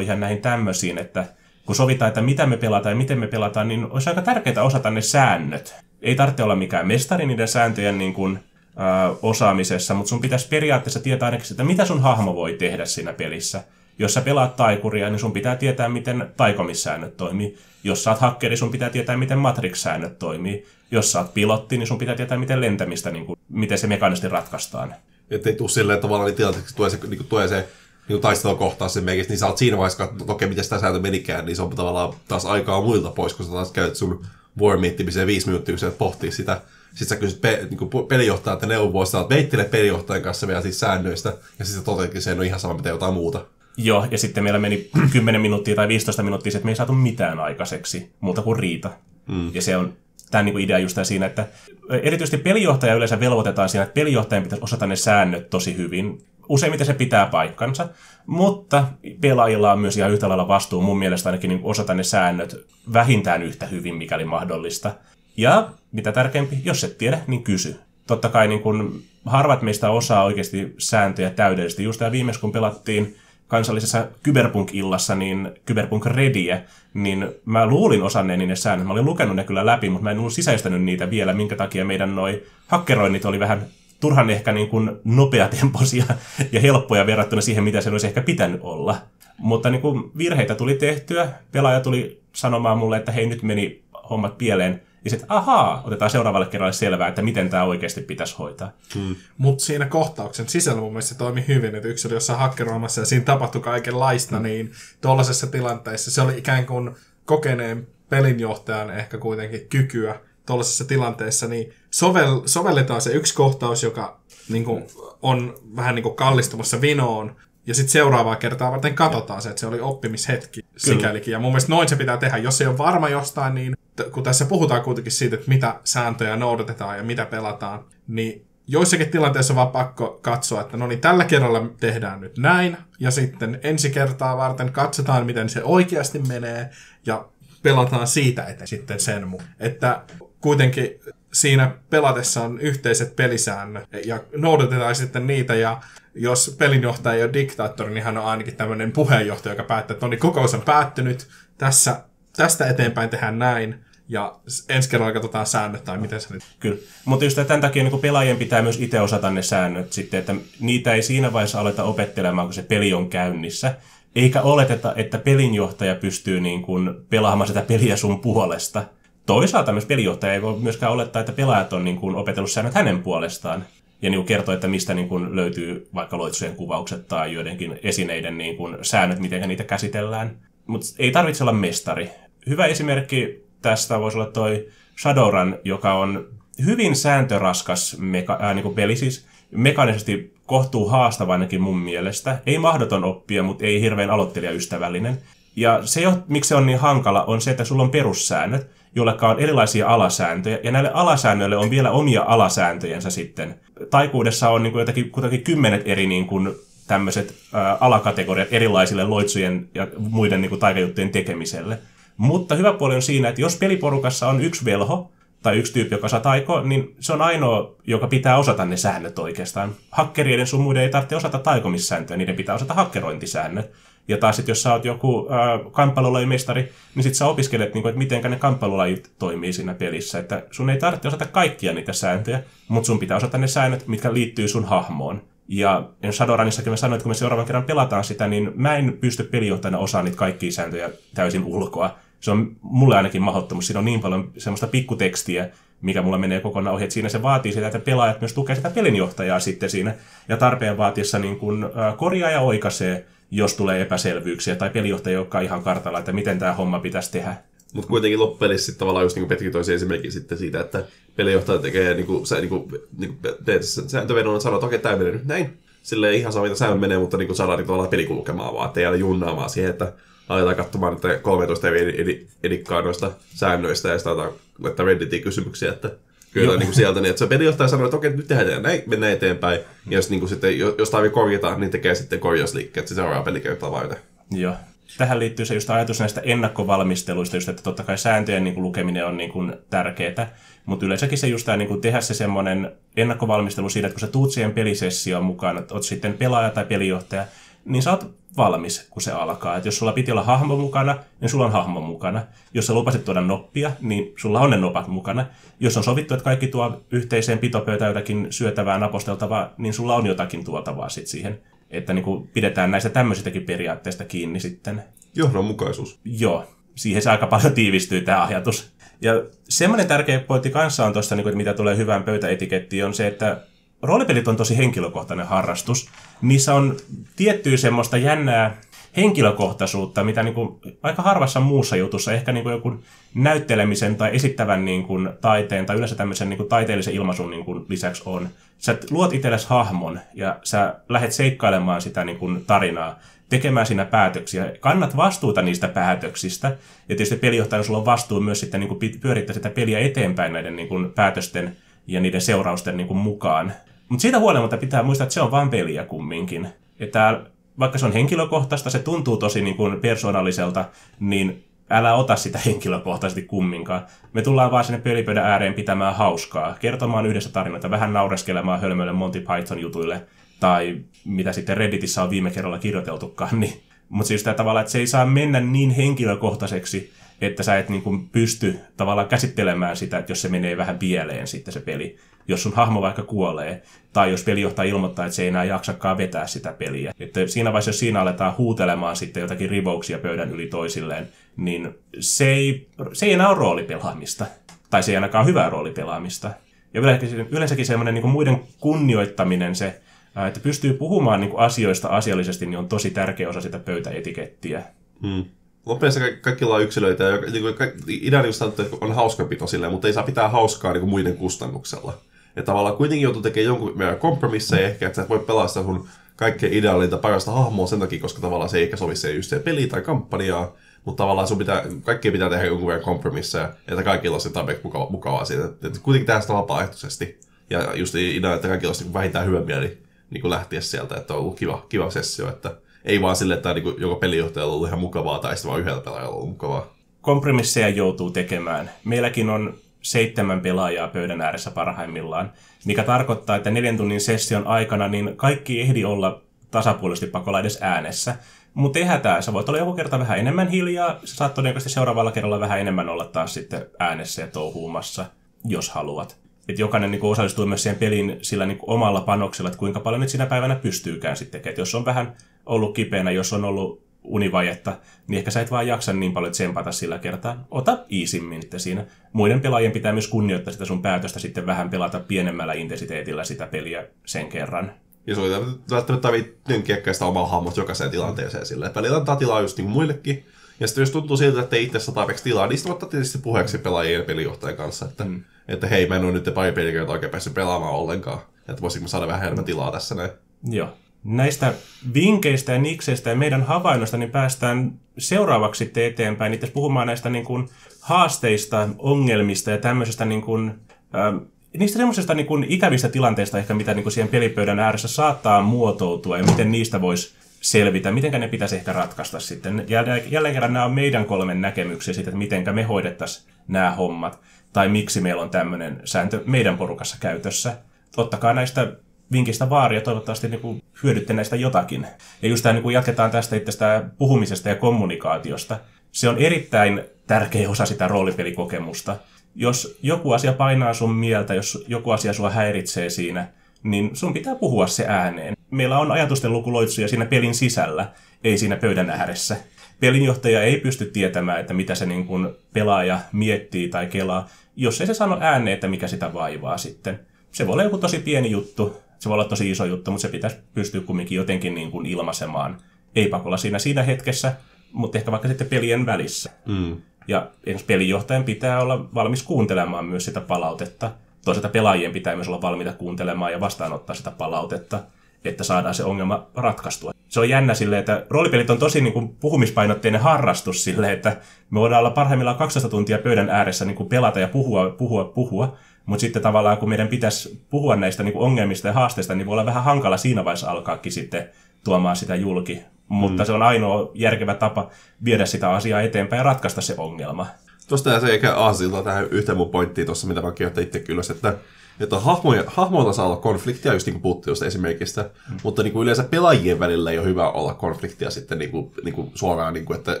ihan näihin tämmöisiin, että kun sovitaan, että mitä me pelataan ja miten me pelataan, niin olisi aika tärkeää osata ne säännöt. Ei tarvitse olla mikään mestari niiden sääntöjen niin kuin, ää, osaamisessa, mutta sun pitäisi periaatteessa tietää ainakin, että mitä sun hahmo voi tehdä siinä pelissä. Jos sä pelaat taikuria, niin sun pitää tietää, miten taikomissäännöt toimii. Jos sä oot hakkeri, sun pitää tietää, miten Matrix-säännöt toimii. Jos sä oot pilotti, niin sun pitää tietää, miten lentämistä, niin kuin, miten se mekaanisesti ratkaistaan.
Että ei tule silleen tavallaan niin tilanteeksi, tulee se, niin tulee se niin taistelukohtaus sen meikin, niin sä oot siinä vaiheessa, että okei, miten sitä sääntö menikään, niin se on tavallaan taas aikaa muilta pois, kun sä taas käyt sun vuoron miettimiseen viisi minuuttia, kun sä pohtii sitä. Sitten sä kysyt pe- niin pelijohtajalta neuvoa, sä veittele pelijohtajan kanssa vielä siis säännöistä, ja sitten toteutkin sen on ihan sama, mitä jotain muuta.
Joo, ja sitten meillä meni 10 minuuttia tai 15 minuuttia, että me ei saatu mitään aikaiseksi, muuta kuin riita. Mm. Ja se on tämä niin idea just siinä, että erityisesti pelijohtaja yleensä velvoitetaan siinä, että pelijohtajan pitäisi osata ne säännöt tosi hyvin. Useimmiten se pitää paikkansa, mutta pelaajilla on myös ihan yhtä lailla vastuu mun mielestä ainakin niin osata ne säännöt vähintään yhtä hyvin, mikäli mahdollista. Ja mitä tärkeämpi, jos et tiedä, niin kysy. Totta kai niin kun harvat meistä osaa oikeasti sääntöjä täydellisesti. Just tämä viimeis, kun pelattiin kansallisessa Cyberpunk-illassa, niin Cyberpunk Redia, niin mä luulin osanneeni ne säännöt. Mä olin lukenut ne kyllä läpi, mutta mä en ollut sisäistänyt niitä vielä, minkä takia meidän noi hakkeroinnit oli vähän turhan ehkä niin kuin nopeatempoisia ja helppoja verrattuna siihen, mitä se olisi ehkä pitänyt olla. Mutta niin kuin virheitä tuli tehtyä, pelaaja tuli sanomaan mulle, että hei nyt meni hommat pieleen, ja sitten, ahaa, otetaan seuraavalle kerralle selvää, että miten tämä oikeasti pitäisi hoitaa.
Hmm. Mutta siinä kohtauksen sisällä mun mielestä se toimi hyvin, että yksi oli jossain hakkeroimassa ja siinä tapahtui kaikenlaista, hmm. niin tuollaisessa tilanteessa se oli ikään kuin kokeneen pelinjohtajan ehkä kuitenkin kykyä tuollaisessa tilanteessa, niin sovel, sovelletaan se yksi kohtaus, joka niin kuin, on vähän niin kuin kallistumassa vinoon, ja sitten seuraavaa kertaa varten katsotaan se, että se oli oppimishetki sikälikin. Ja mun mielestä noin se pitää tehdä. Jos ei ole varma jostain, niin kun tässä puhutaan kuitenkin siitä, että mitä sääntöjä noudatetaan ja mitä pelataan, niin joissakin tilanteissa on vaan pakko katsoa, että no niin, tällä kerralla tehdään nyt näin, ja sitten ensi kertaa varten katsotaan, miten se oikeasti menee, ja pelataan siitä eteen sitten sen mun. Että kuitenkin siinä pelatessa on yhteiset pelisäännöt, ja noudatetaan sitten niitä, ja jos pelinjohtaja ei ole diktaattori, niin hän on ainakin tämmöinen puheenjohtaja, joka päättää, että no niin, kokous on päättynyt, tässä, tästä eteenpäin tehdään näin, ja ensi kerralla katsotaan säännöt tai miten se nyt...
Kyllä, mutta just tämän takia niin pelaajien pitää myös itse osata ne säännöt sitten, että niitä ei siinä vaiheessa aleta opettelemaan, kun se peli on käynnissä. Eikä oleteta, että pelinjohtaja pystyy niin kuin pelaamaan sitä peliä sun puolesta. Toisaalta myös pelinjohtaja ei voi myöskään olettaa, että pelaajat on niin kuin opetellut säännöt hänen puolestaan ja niin kertoo, että mistä niin kuin löytyy vaikka loitsujen kuvaukset tai joidenkin esineiden niin kuin säännöt, miten niitä käsitellään. Mutta ei tarvitse olla mestari. Hyvä esimerkki tästä voisi olla toi Shadowrun, joka on hyvin sääntöraskas meka- äh, niin kuin peli, siis mekaanisesti kohtuu haastava ainakin mun mielestä. Ei mahdoton oppia, mutta ei hirveän aloittelijaystävällinen. Ja se, miksi se on niin hankala, on se, että sulla on perussäännöt, joille on erilaisia alasääntöjä, ja näille alasäännöille on vielä omia alasääntöjensä sitten. Taikuudessa on niin kuin jotakin, kutakin kymmenet eri niin kuin, tämmöiset ää, alakategoriat erilaisille loitsujen ja muiden niin kuin, taikajuttujen tekemiselle. Mutta hyvä puoli on siinä, että jos peliporukassa on yksi velho, tai yksi tyyppi, joka saa taikoa, niin se on ainoa, joka pitää osata ne säännöt oikeastaan. Hakkerien sun muiden ei tarvitse osata taikomissääntöjä, niiden pitää osata hakkerointisäännöt. Ja taas sitten jos sä oot joku kamppailulajimestari, niin sit sä opiskelet, niin kuin, että miten ne kamppailulajit toimii siinä pelissä. Että sun ei tarvitse osata kaikkia niitä sääntöjä, mutta sun pitää osata ne säännöt, mitkä liittyy sun hahmoon. Ja Shadowrunissakin mä sanoin, että kun me seuraavan kerran pelataan sitä, niin mä en pysty pelijohtajana osaamaan niitä kaikkia sääntöjä täysin ulkoa. Se on mulle ainakin mahdottomuus. Siinä on niin paljon semmoista pikkutekstiä, mikä mulla menee kokonaan ohi. Että siinä se vaatii sitä, että pelaajat myös tukee sitä pelinjohtajaa sitten siinä. Ja tarpeen vaatiessa niin kun, korjaa ja oikaisee jos tulee epäselvyyksiä tai pelijohtaja joka ihan kartalla, että miten tämä homma pitäisi tehdä.
Mutta kuitenkin loppupelissä sitten tavallaan just niin kuin Petri toisi esimerkki sitten siitä, että pelijohtaja tekee niin kuin, sä, niin kuin, niin kuin teet sääntövedon, sanoo, että okei, tämä menee nyt näin. Silleen ihan sama, mitä säännöt menee, mutta niin kuin saadaan niin tavallaan peli kulkemaan vaan, että ei jäädä junnaamaan siihen, että aletaan katsomaan että 13 eri edi- edikkaa noista säännöistä ja sitten aletaan laittaa Redditiin kysymyksiä, että kyllä niin kuin sieltä, niin että se pelijohtaja sanoo, että okei, nyt tehdään näin, mennään eteenpäin. Ja jos, niin kuin sitten, jo- jos tarvii korjata, niin tekee sitten korjausliikkeet se seuraava pelikertaa varten.
Joo. Tähän liittyy se just ajatus näistä ennakkovalmisteluista, just, että totta kai sääntöjen niin kuin, lukeminen on niin kuin, tärkeää, mutta yleensäkin se just tämä, niin kuin, tehdä se semmoinen ennakkovalmistelu siitä, että kun sä tuut siihen pelisessioon mukaan, että oot sitten pelaaja tai pelijohtaja, niin sä oot valmis, kun se alkaa. Et jos sulla piti olla hahmo mukana, niin sulla on hahmo mukana. Jos sä lupasit tuoda noppia, niin sulla on ne nopat mukana. Jos on sovittu, että kaikki tuo yhteiseen pitopöytään jotakin syötävää, naposteltavaa, niin sulla on jotakin tuotavaa sit siihen. Että niin kuin pidetään näistä tämmöisistäkin periaatteista kiinni sitten.
Johdonmukaisuus.
Joo, siihen se aika paljon tiivistyy tämä ajatus. Ja semmoinen tärkeä pointti kanssa on tuossa, niin että mitä tulee hyvään pöytäetikettiin, on se, että roolipelit on tosi henkilökohtainen harrastus. Niissä on tiettyä semmoista jännää henkilökohtaisuutta, mitä niin kuin aika harvassa muussa jutussa, ehkä niin kuin joku näyttelemisen tai esittävän niin kuin taiteen tai yleensä tämmöisen niin kuin taiteellisen ilmaisun niin kuin lisäksi on. Sä luot itsellesi hahmon ja sä lähdet seikkailemaan sitä niin kuin tarinaa, tekemään siinä päätöksiä. Kannat vastuuta niistä päätöksistä. Ja tietysti pelijohtajana sulla on vastuu myös sitten niin kuin pyörittää sitä peliä eteenpäin näiden niin kuin päätösten ja niiden seurausten niin kuin mukaan. Mutta siitä huolimatta pitää muistaa, että se on vain peliä kumminkin. Että vaikka se on henkilökohtaista, se tuntuu tosi niin kuin persoonalliselta, niin älä ota sitä henkilökohtaisesti kumminkaan. Me tullaan vaan sinne pelipöydän ääreen pitämään hauskaa, kertomaan yhdessä tarinoita, vähän naureskelemaan hölmöille Monty Python jutuille, tai mitä sitten Redditissä on viime kerralla kirjoiteltukaan. Niin. Mutta siis tämä tavalla, että se ei saa mennä niin henkilökohtaiseksi, että sä et niin kuin pysty tavallaan käsittelemään sitä, että jos se menee vähän pieleen sitten se peli. Jos sun hahmo vaikka kuolee, tai jos pelijohtaja ilmoittaa, että se ei enää jaksakaan vetää sitä peliä. Että siinä vaiheessa, jos siinä aletaan huutelemaan sitten jotakin rivouksia pöydän yli toisilleen, niin se ei, se ei enää ole roolipelaamista. Tai se ei ainakaan hyvää roolipelaamista. Ja yleensäkin, yleensäkin semmoinen niin muiden kunnioittaminen, se, että pystyy puhumaan niin kuin asioista asiallisesti, niin on tosi tärkeä osa sitä pöytäetikettiä.
Hmm. Lopussa ka- kaikilla on yksilöitä ja niin kuin, idea niin sanottu, että on hauskanpito silleen, mutta ei saa pitää hauskaa niin kuin muiden kustannuksella. Ja tavallaan kuitenkin joutuu tekemään jonkun verran kompromisseja ehkä, että sä et voi pelastaa sun kaikkein ideaalinta parasta hahmoa sen takia, koska tavallaan se ei ehkä sovi se just peli tai kampanjaa, mutta tavallaan sun pitää, kaikkien pitää tehdä jonkun verran kompromisseja, että kaikilla on se tarpeeksi mukava, mukavaa siitä. Että kuitenkin tehdään sitä vapaaehtoisesti. Ja just idea, että kaikilla olisi niin vähintään hyvä mieli niin kuin lähteä sieltä, että on ollut kiva, kiva sessio, että ei vaan sille, että niin joko pelijohtajalla on ollut ihan mukavaa tai sitten vaan yhdellä pelaajalla on mukavaa.
Kompromisseja joutuu tekemään. Meilläkin on seitsemän pelaajaa pöydän ääressä parhaimmillaan, mikä tarkoittaa, että neljän tunnin session aikana niin kaikki ehdi olla tasapuolisesti pakolla edes äänessä. Mutta ei hätää, sä voit olla joku kerta vähän enemmän hiljaa, sä saat todennäköisesti seuraavalla kerralla vähän enemmän olla taas sitten äänessä ja touhuumassa, jos haluat. Et jokainen niin osallistuu myös siihen peliin sillä niin omalla panoksella, että kuinka paljon nyt sinä päivänä pystyykään sitten tekemään. Et jos on vähän ollut kipeänä, jos on ollut univajetta, niin ehkä sä et vaan jaksa niin paljon tsempata sillä kertaa. Ota iisimmin sitten siinä. Muiden pelaajien pitää myös kunnioittaa sitä sun päätöstä sitten vähän pelata pienemmällä intensiteetillä sitä peliä sen kerran.
Ja se oli välttämättä tarvitse sitä omaa hahmot jokaiseen tilanteeseen. Että välillä antaa tilaa just niin muillekin. Ja sitten jos tuntuu siltä, että ei itse saa tarpeeksi tilaa, niin sitten ottaa tietysti puheeksi pelaajien ja pelijohtajan kanssa, että, mm. että hei, mä en ole nyt pari pelikertaa oikein päässyt pelaamaan ollenkaan. Että voisinko saada vähän enemmän tilaa tässä näin.
Joo. Näistä vinkkeistä ja nikseistä ja meidän havainnoista niin päästään seuraavaksi sitten eteenpäin itse puhumaan näistä niin kuin haasteista, ongelmista ja tämmöisestä niin kuin, äh, niistä semmoisista niin kuin ikävistä tilanteista ehkä, mitä niin kuin siihen pelipöydän ääressä saattaa muotoutua ja miten niistä voisi selvitä, miten ne pitäisi ehkä ratkaista sitten. Jälleen kerran nämä on meidän kolmen näkemyksiä siitä, että miten me hoidettaisiin nämä hommat, tai miksi meillä on tämmöinen sääntö meidän porukassa käytössä. Ottakaa näistä vinkistä vaaria, toivottavasti niin kuin hyödytte näistä jotakin. Ja just tämä, niin kuin jatketaan tästä itsestä puhumisesta ja kommunikaatiosta. Se on erittäin tärkeä osa sitä roolipelikokemusta. Jos joku asia painaa sun mieltä, jos joku asia sua häiritsee siinä, niin sun pitää puhua se ääneen. Meillä on ajatusten lukuloitsuja siinä pelin sisällä, ei siinä pöydän ääressä. Pelinjohtaja ei pysty tietämään, että mitä se niin kuin pelaaja miettii tai kelaa, jos ei se sano ääneen, että mikä sitä vaivaa sitten. Se voi olla joku tosi pieni juttu, se voi olla tosi iso juttu, mutta se pitäisi pystyä kumminkin jotenkin niin kuin ilmaisemaan. Ei pakolla siinä siinä hetkessä, mutta ehkä vaikka sitten pelien välissä.
Mm.
Ja pelijohtajan pitää olla valmis kuuntelemaan myös sitä palautetta. Toisaalta pelaajien pitää myös olla valmiita kuuntelemaan ja vastaanottaa sitä palautetta, että saadaan se ongelma ratkaistua. se on jännä silleen, että roolipelit on tosi niin kuin puhumispainotteinen harrastus silleen, että me voidaan olla parhaimmillaan 12 tuntia pöydän ääressä niin kuin pelata ja puhua, puhua, puhua, mutta sitten tavallaan kun meidän pitäisi puhua näistä niin kuin ongelmista ja haasteista, niin voi olla vähän hankala siinä vaiheessa alkaakin sitten tuomaan sitä julki. Mutta mm. se on ainoa järkevä tapa viedä sitä asiaa eteenpäin ja ratkaista se ongelma.
Tuosta se eikä aasilta tähän yhteen mun pointtiin tuossa, mitä mä kirjoitin itse kyllä, että että hahmoja, hahmoilla saa olla konfliktia, just niin kuin puhuttiin just esimerkistä, mm. mutta niin kuin yleensä pelaajien välillä ei ole hyvä olla konfliktia sitten niin kuin, niin kuin suoraan, niin kuin, että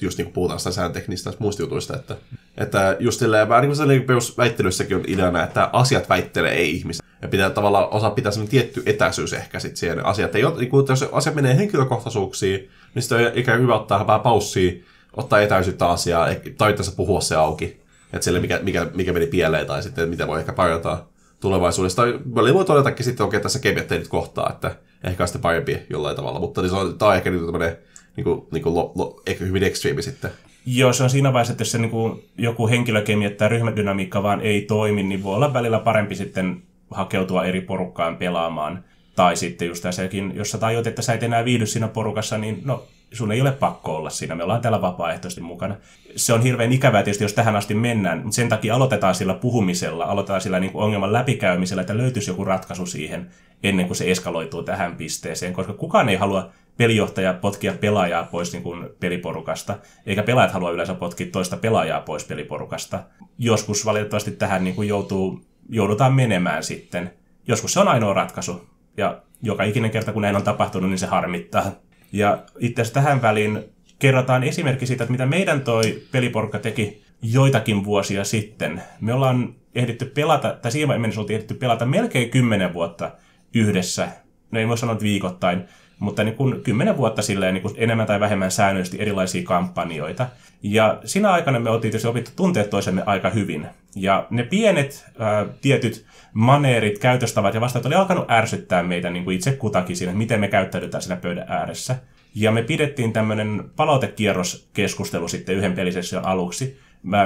just niin kuin puhutaan sitä säänteknistä muista jutuista, että, että just silleen, vähän niin kuin niin perusväittelyssäkin on ideana, että asiat väittelee ei ihmisiä. Ja pitää tavallaan osa pitää sellainen tietty etäisyys ehkä sitten siihen asiat. Ei ole, niin kuin, jos asia menee henkilökohtaisuuksiin, niin sitten on ikään hyvä ottaa vähän paussia, ottaa etäisyyttä asiaa, tai puhua se auki. Että sille mikä, mikä, mikä meni pieleen tai sitten mitä voi ehkä parantaa tulevaisuudessa. Tai välillä voi todetakin sitten, okei, tässä kemiat nyt kohtaa, että ehkä on sitten parempi jollain tavalla. Mutta niin se on, tämä on ehkä niin tämmöinen niin kuin, niin kuin lo, lo, ehkä hyvin ekstriimi sitten.
Joo, se on siinä vaiheessa, että jos se niin kuin, joku henkilökemia tai ryhmädynamiikka vaan ei toimi, niin voi olla välillä parempi sitten hakeutua eri porukkaan pelaamaan. Tai sitten just tässäkin, jos sä tajut, että sä et enää viihdy siinä porukassa, niin no sun ei ole pakko olla siinä, me ollaan täällä vapaaehtoisesti mukana. Se on hirveän ikävää tietysti, jos tähän asti mennään, mutta sen takia aloitetaan sillä puhumisella, aloitetaan sillä niin kuin ongelman läpikäymisellä, että löytyisi joku ratkaisu siihen ennen kuin se eskaloituu tähän pisteeseen, koska kukaan ei halua pelijohtaja potkia pelaajaa pois niin kuin peliporukasta, eikä pelaajat halua yleensä potkia toista pelaajaa pois peliporukasta. Joskus valitettavasti tähän niin kuin joutuu, joudutaan menemään sitten. Joskus se on ainoa ratkaisu, ja joka ikinen kerta kun näin on tapahtunut, niin se harmittaa. Ja itse asiassa tähän väliin kerrotaan esimerkki siitä, että mitä meidän toi peliporukka teki joitakin vuosia sitten. Me ollaan ehditty pelata, tai siihen mennessä oltiin ehditty pelata melkein kymmenen vuotta yhdessä. No ei voi sanoa, että viikoittain, mutta niin kuin kymmenen vuotta silleen niin kuin enemmän tai vähemmän säännöllisesti erilaisia kampanjoita. Ja siinä aikana me oltiin tietysti opittu tunteet toisemme aika hyvin. Ja ne pienet ää, tietyt maneerit, käytöstavat ja vastaat oli alkanut ärsyttää meitä niin kuin itse kutakin siinä, miten me käyttäydytään siinä pöydän ääressä. Ja me pidettiin tämmöinen palautekierroskeskustelu sitten yhden pelisession aluksi,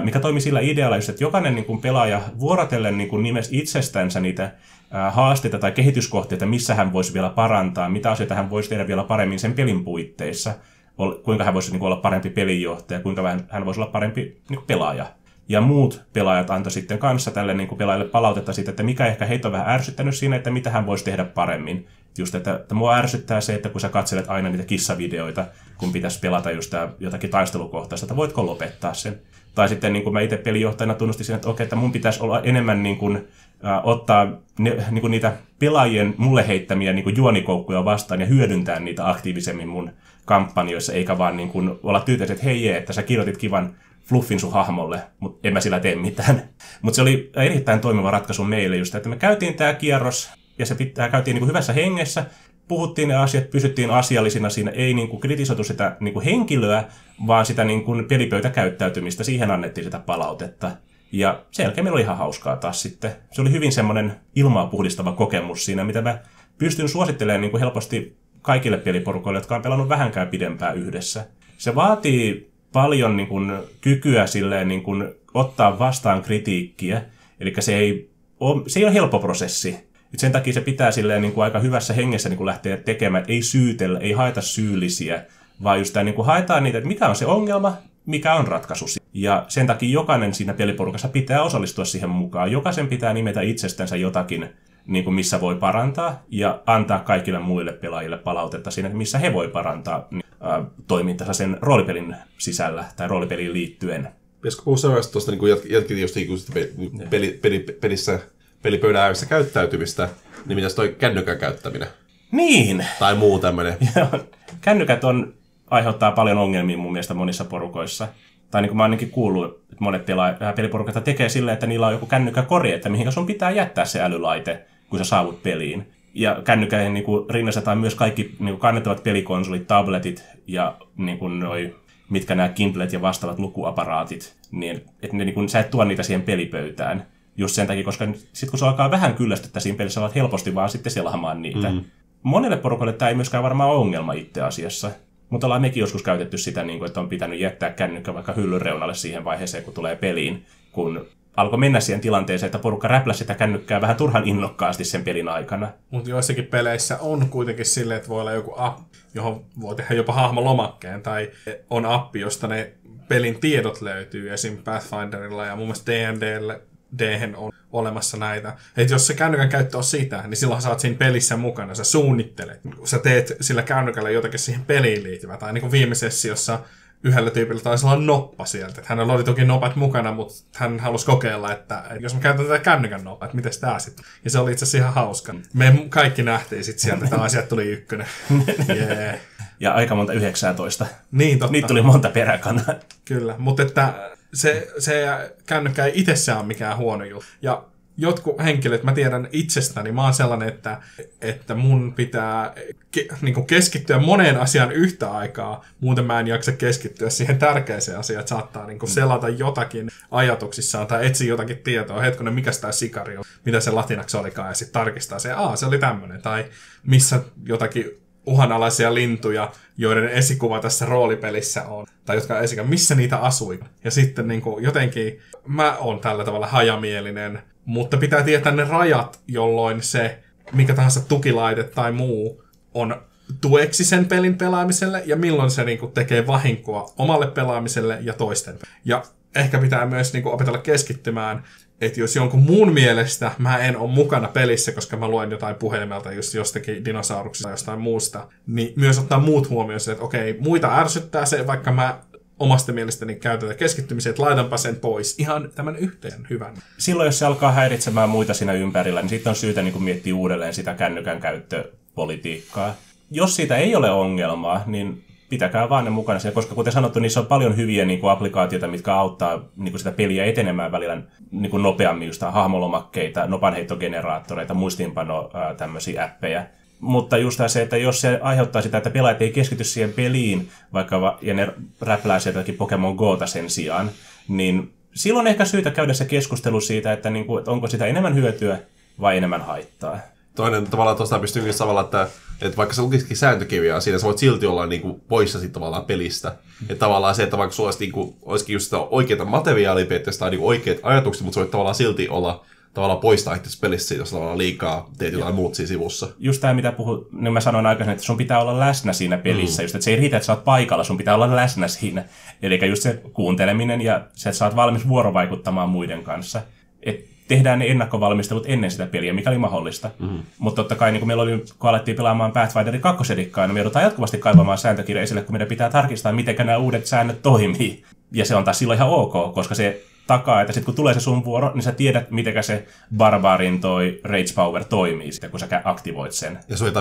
mikä toimi sillä idealla, että jokainen niin kuin pelaaja vuorotellen niin kuin nimes itsestänsä niitä haasteita tai kehityskohteita, missä hän voisi vielä parantaa, mitä asioita hän voisi tehdä vielä paremmin sen pelin puitteissa, kuinka hän voisi niin olla parempi pelinjohtaja, kuinka hän voisi olla parempi niin pelaaja. Ja muut pelaajat antoi sitten kanssa tälle niin kuin pelaajille palautetta siitä, että mikä ehkä heitä on vähän ärsyttänyt siinä, että mitä hän voisi tehdä paremmin. Just, että, että mua ärsyttää se, että kun sä katselet aina niitä kissavideoita, kun pitäisi pelata just jotakin taistelukohtaista, että voitko lopettaa sen. Tai sitten niin kuin mä itse pelijohtajana tunnustin sen, että okei, että mun pitäisi olla enemmän niin kuin, ottaa ne, niin kuin niitä pelaajien mulle heittämiä niin kuin juonikoukkuja vastaan ja hyödyntää niitä aktiivisemmin mun kampanjoissa, eikä vaan niin kuin olla tyytyväisiä, että hei että sä kirjoitit kivan fluffin sun hahmolle, mutta en mä sillä tee mitään. mutta se oli erittäin toimiva ratkaisu meille just, että me käytiin tämä kierros, ja se pitää, käytiin niin kuin hyvässä hengessä, puhuttiin ne asiat, pysyttiin asiallisina siinä, ei niin kuin kritisoitu sitä niin kuin henkilöä, vaan sitä niin kuin pelipöytäkäyttäytymistä, siihen annettiin sitä palautetta. Ja sen jälkeen meillä oli ihan hauskaa taas sitten. Se oli hyvin semmoinen ilmaa puhdistava kokemus siinä, mitä mä pystyn suosittelemaan niin kuin helposti kaikille peliporukoille, jotka on pelannut vähänkään pidempään yhdessä. Se vaatii paljon niin kuin, kykyä silleen, niin kuin, ottaa vastaan kritiikkiä. Eli se ei ole, se ei ole helppo prosessi. Et sen takia se pitää silleen, niin kuin, aika hyvässä hengessä niin kuin lähteä tekemään. Ei syytellä, ei haeta syyllisiä, vaan just tämä, niin kuin, haetaan niitä, että mikä on se ongelma, mikä on ratkaisu. Ja sen takia jokainen siinä peliporukassa pitää osallistua siihen mukaan. Jokaisen pitää nimetä itsestänsä jotakin, niin kuin missä voi parantaa, ja antaa kaikille muille pelaajille palautetta siinä, missä he voi parantaa toimintansa sen roolipelin sisällä tai roolipeliin liittyen.
Pitäisikö puhua seuraavasta tuosta, niin jatkin just niin peli, peli, peli, pelissä, pelipöydän ääressä käyttäytymistä, niin mitäs toi kännykän käyttäminen?
Niin!
Tai muu tämmöinen.
Kännykät on, aiheuttaa paljon ongelmia mun mielestä monissa porukoissa. Tai niin kuin mä ainakin kuullut, että monet pela- peliporukat tekee silleen, että niillä on joku kännykkäkori, että mihin sun pitää jättää se älylaite, kun sä saavut peliin ja kännykäihin niin kuin rinnastetaan myös kaikki niin kuin kannettavat pelikonsolit, tabletit ja niin kuin noi, mitkä nämä Kindlet ja vastaavat lukuaparaatit, niin että ne, niin kuin, sä et tuo niitä siihen pelipöytään. Just sen takia, koska sitten kun se alkaa vähän kyllästyttää siinä pelissä, olet helposti vaan sitten selaamaan niitä. Mm. Monelle porukalle tämä ei myöskään varmaan ole ongelma itse asiassa. Mutta ollaan mekin joskus käytetty sitä, niin kuin, että on pitänyt jättää kännykkä vaikka hyllyn reunalle siihen vaiheeseen, kun tulee peliin, kun alkoi mennä siihen tilanteeseen, että porukka räpläsi sitä kännykkää vähän turhan innokkaasti sen pelin aikana.
Mutta joissakin peleissä on kuitenkin silleen, että voi olla joku app, johon voi tehdä jopa hahmolomakkeen, tai on appi, josta ne pelin tiedot löytyy, esim. Pathfinderilla ja mun mielestä D&Dlle d on olemassa näitä. Että jos se kännykän käyttö on sitä, niin silloin sä oot siinä pelissä mukana, sä suunnittelet. Sä teet sillä kännykällä jotakin siihen peliin liittyvää. Tai niin kuin viime sessiossa yhdellä tyypillä taisi olla noppa sieltä. Että hänellä oli toki nopat mukana, mutta hän halusi kokeilla, että jos mä käytän tätä kännykän nopaa, että miten tää sitten. Ja se oli itse asiassa ihan hauska. Me kaikki nähtiin sitten sieltä, että asiat tuli ykkönen. Yeah.
Ja aika monta 19.
Niin, totta.
Niitä tuli monta peräkanaa.
Kyllä, mutta että se, se kännykkä ei itsessään ole mikään huono juttu. Ja jotkut henkilöt, mä tiedän itsestäni, mä oon sellainen, että, että mun pitää ke, niin keskittyä moneen asiaan yhtä aikaa, muuten mä en jaksa keskittyä siihen tärkeäseen asiaan, että saattaa niin selata jotakin ajatuksissaan tai etsiä jotakin tietoa, hetkonen, mikä tämä sikari on, mitä se latinaksi olikaan, ja sitten tarkistaa se, aa, se oli tämmöinen, tai missä jotakin uhanalaisia lintuja, joiden esikuva tässä roolipelissä on, tai jotka esikuva, missä niitä asui. Ja sitten niin kuin, jotenkin mä oon tällä tavalla hajamielinen, mutta pitää tietää ne rajat, jolloin se mikä tahansa tukilaite tai muu on tueksi sen pelin pelaamiselle ja milloin se niin kuin, tekee vahinkoa omalle pelaamiselle ja toisten. Ja ehkä pitää myös niin kuin, opetella keskittymään että jos jonkun muun mielestä mä en ole mukana pelissä, koska mä luen jotain puhelimelta just jostakin dinosauruksista tai jostain muusta, niin myös ottaa muut huomioon se, että okei, muita ärsyttää se, vaikka mä omasta mielestäni käytetään keskittymiseen, että laitanpa sen pois. Ihan tämän yhteen hyvän.
Silloin, jos se alkaa häiritsemään muita siinä ympärillä, niin sitten on syytä niin miettiä uudelleen sitä kännykän käyttöpolitiikkaa. Jos siitä ei ole ongelmaa, niin pitäkää vaan ne mukana siellä, koska kuten sanottu, niissä on paljon hyviä niin kuin, applikaatioita, mitkä auttaa niin kuin sitä peliä etenemään välillä niin kuin nopeammin, just hahmolomakkeita, nopanheittogeneraattoreita, muistiinpano tämmöisiä appeja. Mutta just se, että jos se aiheuttaa sitä, että pelaajat ei keskity siihen peliin, vaikka va- ja ne räplää sieltäkin Pokemon Gota sen sijaan, niin silloin ehkä syytä käydä se keskustelu siitä, että, niin kuin, että onko sitä enemmän hyötyä vai enemmän haittaa.
Toinen tavallaan tuosta pystyy myös tavallaan, että, että vaikka sä lukisikin sääntökirjaa siinä, sä voit silti olla niin kuin, poissa sit tavallaan pelistä. Mm. Että tavallaan se, että vaikka sulla olisi, niin kuin, olisikin just sitä oikeita materiaalia tai niin oikeat ajatukset, mutta sä voit tavallaan silti olla tavallaan poistaa itse pelissä, jos tavallaan liikaa teet jotain muut siinä sivussa.
Just tämä, mitä puhut, niin mä sanoin aikaisemmin, että sun pitää olla läsnä siinä pelissä, mm. just, että se ei riitä, että sä oot paikalla, sun pitää olla läsnä siinä. Eli just se kuunteleminen ja se, että sä oot valmis vuorovaikuttamaan muiden kanssa. Et tehdään ne ennakkovalmistelut ennen sitä peliä, mikä oli mahdollista. Mm-hmm. Mutta totta kai niin kun meillä oli, kun alettiin pelaamaan Pathfinderin kakkosedikkaa, niin me joudutaan jatkuvasti kaivamaan sääntökirja esille, kun meidän pitää tarkistaa, miten nämä uudet säännöt toimii. Ja se on taas silloin ihan ok, koska se takaa, että sitten kun tulee se sun vuoro, niin sä tiedät, miten se Barbarin toi Rage Power toimii sitten, kun sä aktivoit sen.
Ja sun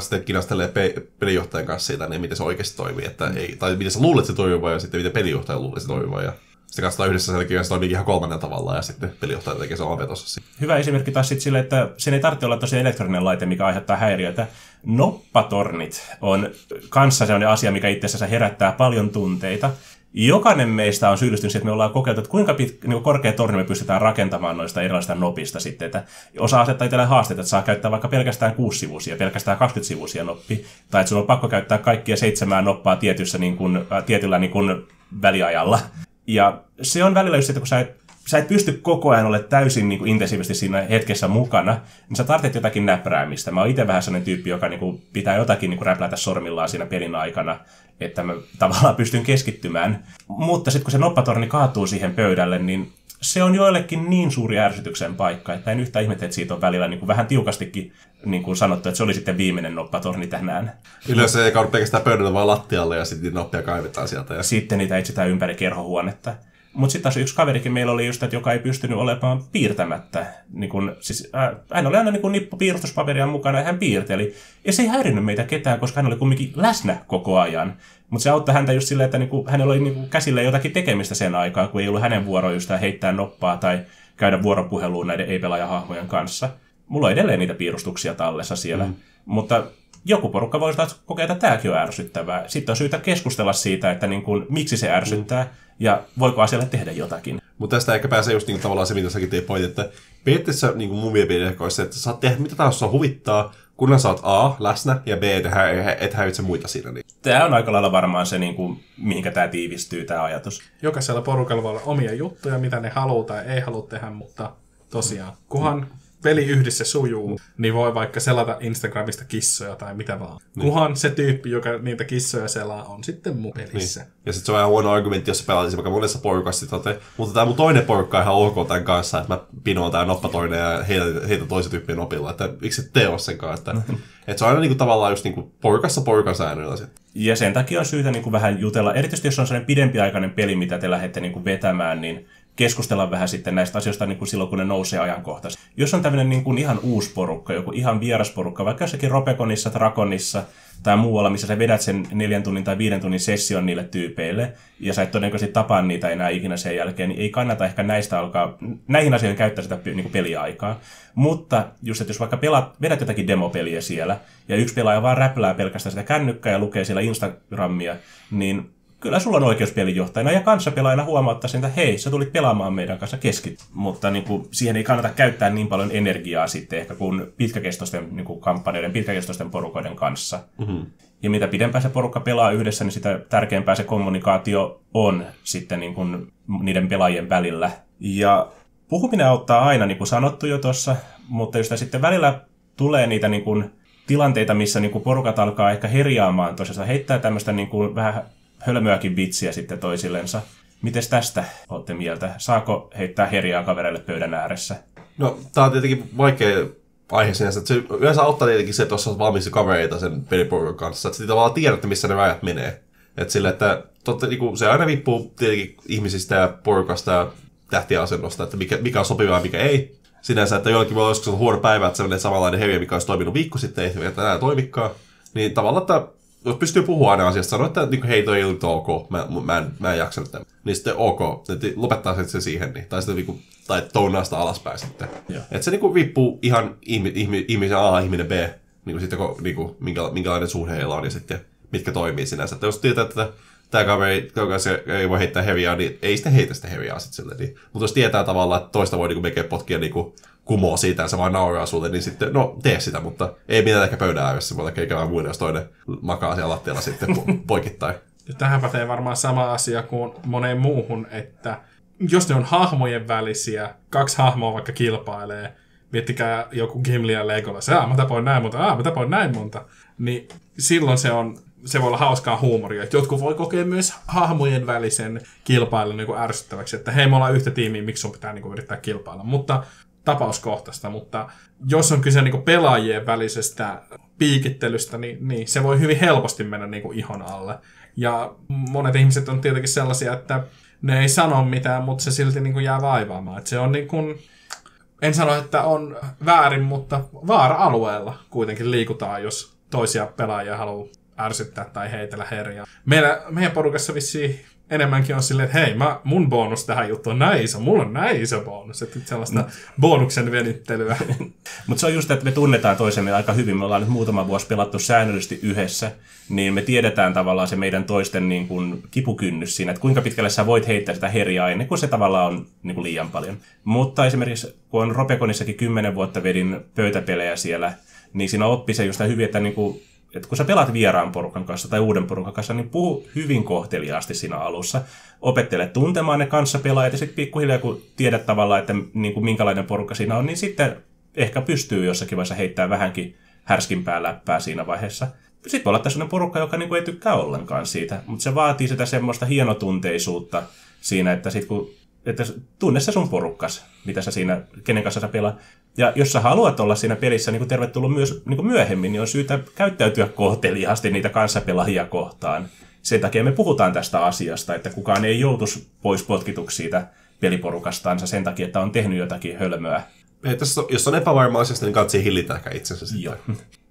sitten kinastelee pe- pelijohtajan kanssa siitä, niin miten se oikeasti toimii, että ei, tai miten sä luulet se toimiva ja sitten miten pelijohtaja luulee se toimiva. Ja sitten katsotaan yhdessä sen se toimii ihan kolmannella tavalla ja sitten pelijohtaja tekee se vetossa.
Hyvä esimerkki taas sitten sille, että sen ei tarvitse olla tosi elektroninen laite, mikä aiheuttaa häiriöitä. Noppatornit on kanssa sellainen asia, mikä itse asiassa herättää paljon tunteita. Jokainen meistä on syyllistynyt siihen, että me ollaan kokeiltu, että kuinka pit, niin korkea torni me pystytään rakentamaan noista erilaisista nopista sitten. Että osa asettaa itselle haasteita, että saa käyttää vaikka pelkästään 6-sivuisia, pelkästään 20-sivuisia noppi, tai että sun on pakko käyttää kaikkia seitsemää noppaa tietyssä, niin kuin, äh, tietyllä niin kuin, väliajalla. Ja se on välillä just, että kun sä et, sä et pysty koko ajan olemaan täysin niin kuin, intensiivisesti siinä hetkessä mukana, niin sä tarvitset jotakin näpräämistä. Mä oon itse vähän sellainen tyyppi, joka niin kuin, pitää jotakin niin kuin, räplätä sormillaan siinä pelin aikana, että mä tavallaan pystyn keskittymään. Mutta sitten kun se noppatorni kaatuu siihen pöydälle, niin se on joillekin niin suuri ärsytyksen paikka, että en yhtä ihmettä, että siitä on välillä niin kuin vähän tiukastikin niin kuin sanottu, että se oli sitten viimeinen noppatorni tänään.
Yleensä ei kaudu pelkästään pöydällä vaan lattialle ja sitten noppia kaivetaan sieltä. Ja...
Sitten niitä etsitään ympäri kerhohuonetta. Mutta sitten taas yksi kaverikin meillä oli just, että joka ei pystynyt olemaan piirtämättä. Niin kun, siis, äh, hän oli aina niin kun nippu piirustuspaperia mukana ja hän piirteli. Ja se ei häirinnyt meitä ketään, koska hän oli kumminkin läsnä koko ajan. Mutta se auttoi häntä just silleen, että niinku, hänellä oli niinku käsillä jotakin tekemistä sen aikaan, kun ei ollut hänen vuoro just heittää noppaa tai käydä vuoropuheluun näiden ei-pelaajahahmojen kanssa. Mulla on edelleen niitä piirustuksia tallessa siellä. Mm. Mutta joku porukka voisi taas kokea, että tämäkin on ärsyttävää. Sitten on syytä keskustella siitä, että niin kuin, miksi se ärsyttää mm. ja voiko asialle tehdä jotakin.
Mutta tästä ehkä pääsee just niin tavallaan se, mitä säkin teet pointti, että periaatteessa niin kuin mun mielipide että saat tehdä mitä tahansa huvittaa, kunhan sä oot A, läsnä, ja B, et, hä- et häiritse muita siinä. Niin.
Tämä on aika lailla varmaan se, niin kuin, mihinkä tämä tiivistyy, tämä ajatus.
Jokaisella porukalla voi olla omia juttuja, mitä ne haluaa tai ei halua tehdä, mutta tosiaan, kunhan peli yhdessä sujuu, niin voi vaikka selata Instagramista kissoja tai mitä vaan. Kunhan se tyyppi, joka niitä kissoja selaa, on sitten mun pelissä.
Ja sitten se on vähän huono argumentti, jos sä pelaisit vaikka monessa porukassa, sit olette, mutta tämä mun toinen porukka on ihan ok tämän kanssa, että mä pinoon tää noppatoinen ja heitä, heitä toisen tyyppien nopilla, että miksi et tee ole sen kanssa, että, että se on aina niinku tavallaan just niinku porukassa porukan säännöillä sitten.
Ja sen takia on syytä niin kuin vähän jutella, erityisesti jos on sellainen pidempiaikainen peli, mitä te lähdette niin kuin vetämään, niin keskustella vähän sitten näistä asioista niin kuin silloin, kun ne nousee ajankohtaisesti. Jos on tämmöinen niin kuin ihan uusi porukka, joku ihan vieras porukka, vaikka jossakin Ropekonissa, Drakonissa tai muualla, missä sä vedät sen neljän tunnin tai viiden tunnin session niille tyypeille, ja sä et todennäköisesti tapaa niitä enää ikinä sen jälkeen, niin ei kannata ehkä näistä alkaa, näihin asioihin käyttää sitä niin kuin peliaikaa. Mutta just, että jos vaikka pelaat, vedät jotakin demopeliä siellä, ja yksi pelaaja vaan räplää pelkästään sitä kännykkää ja lukee siellä Instagramia, niin kyllä sulla on oikeus pelinjohtajana ja kanssapelaajana huomauttaa sen, että hei, sä tulit pelaamaan meidän kanssa keskit. Mutta niin kuin, siihen ei kannata käyttää niin paljon energiaa sitten ehkä kuin pitkäkestoisten niin kuin kampanjoiden, pitkäkestoisten porukoiden kanssa. Mm-hmm. Ja mitä pidempään se porukka pelaa yhdessä, niin sitä tärkeämpää se kommunikaatio on sitten niin kuin niiden pelaajien välillä. Ja puhuminen auttaa aina, niin kuin sanottu jo tuossa, mutta jos sitten välillä tulee niitä niin kuin tilanteita, missä niin kuin porukat alkaa ehkä herjaamaan tosiaan, heittää tämmöistä niin kuin vähän hölmöäkin vitsiä sitten toisillensa. Mites tästä olette mieltä? Saako heittää herjaa kavereille pöydän ääressä?
No, tää on tietenkin vaikea aihe sinänsä. Että se yleensä auttaa tietenkin se, että jos on valmis kavereita sen peliporukan kanssa, että tavallaan tiedätte, missä ne rajat menee. Että sille, että totta, niin se aina riippuu tietenkin ihmisistä ja porukasta ja tähtiasennosta, että mikä, mikä on sopivaa ja mikä ei. Sinänsä, että jollakin voi olla joskus huono päivä, että sellainen samanlainen herja, mikä olisi toiminut viikko sitten, ei enää toimikaan. Niin tavallaan, että jos pystyy puhumaan aina asiasta, sanoa, että niin, hei, toi ei ollut ok, mä, mä, en, mä en jaksa tämän. Niin sitten ok, että lopettaa se siihen, niin, tai sitten niin kuin, tai tounaa sitä alaspäin sitten. Että se niin kuin, riippuu ihan ihmi, ihmi, ihmisen A, ihminen B, niin kuin, sitten, kun, niin kuin, minkä, minkälainen suhde heillä on ja sitten mitkä toimii sinänsä. Että jos tietää, että tämä kaveri, se ei voi heittää heviaa, niin ei sitten heitä sitä heviaa sitten sille. Niin. Mutta jos tietää tavallaan, että toista voi niin kuin, potkia niin kuin, kumoo siitä ja se vaan nauraa sulle, niin sitten, no tee sitä, mutta ei mitään ehkä pöydän ääressä, mutta eikä muille, jos toinen makaa siellä lattialla sitten po- poikittain.
Ja tähän pätee varmaan sama asia kuin moneen muuhun, että jos ne on hahmojen välisiä, kaksi hahmoa vaikka kilpailee, miettikää joku Gimli ja Legolas, aah mä tapoin näin monta, aah mä tapoin näin monta, niin silloin se on se voi olla hauskaa huumoria. Että jotkut voi kokea myös hahmojen välisen kilpailun niin ärsyttäväksi, että hei, me ollaan yhtä tiimiä, miksi sun pitää niin kuin, yrittää kilpailla. Mutta tapauskohtaista, mutta jos on kyse niin pelaajien välisestä piikittelystä, niin, niin se voi hyvin helposti mennä niin kuin ihon alle. Ja monet ihmiset on tietenkin sellaisia, että ne ei sano mitään, mutta se silti niin kuin jää vaivaamaan. Että se on niin kuin, en sano, että on väärin, mutta vaara-alueella kuitenkin liikutaan, jos toisia pelaajia haluaa ärsyttää tai heitellä herjaa. Meillä, meidän porukassa vissiin enemmänkin on silleen, että hei, mä, mun bonus tähän juttuun on näin iso, mulla on näin iso bonus, että sellaista mm. bonuksen venyttelyä.
Mutta se on just, että me tunnetaan toisemme aika hyvin, me ollaan nyt muutama vuosi pelattu säännöllisesti yhdessä, niin me tiedetään tavallaan se meidän toisten niin kuin, kipukynnys siinä, että kuinka pitkälle sä voit heittää sitä herjaa ennen kuin se tavallaan on niin kuin liian paljon. Mutta esimerkiksi kun on Ropekonissakin kymmenen vuotta vedin pöytäpelejä siellä, niin siinä oppi se just hyvin, että niin kuin, että kun sä pelaat vieraan porukan kanssa tai uuden porukan kanssa, niin puhu hyvin kohteliaasti siinä alussa. Opettele tuntemaan ne kanssa pelaajat ja sitten pikkuhiljaa, kun tiedät tavallaan, että niin kuin minkälainen porukka siinä on, niin sitten ehkä pystyy jossakin vaiheessa heittämään vähänkin härskimpää läppää siinä vaiheessa. Sitten voi olla tässä porukka, joka niin kuin ei tykkää ollenkaan siitä, mutta se vaatii sitä semmoista hienotunteisuutta siinä, että sitten kun että tunne se sun porukkas, mitä sä siinä, kenen kanssa sä pelaa. Ja jos sä haluat olla siinä pelissä niin tervetullut myös niin kuin myöhemmin, niin on syytä käyttäytyä kohteliaasti niitä kanssapelaajia kohtaan. Sen takia me puhutaan tästä asiasta, että kukaan ei joutuisi pois potkituksi siitä peliporukastansa sen takia, että on tehnyt jotakin hölmöä.
Tässä, jos on epävarma asiasta, niin katsi hillitä ehkä itsensä sitten.
Joo.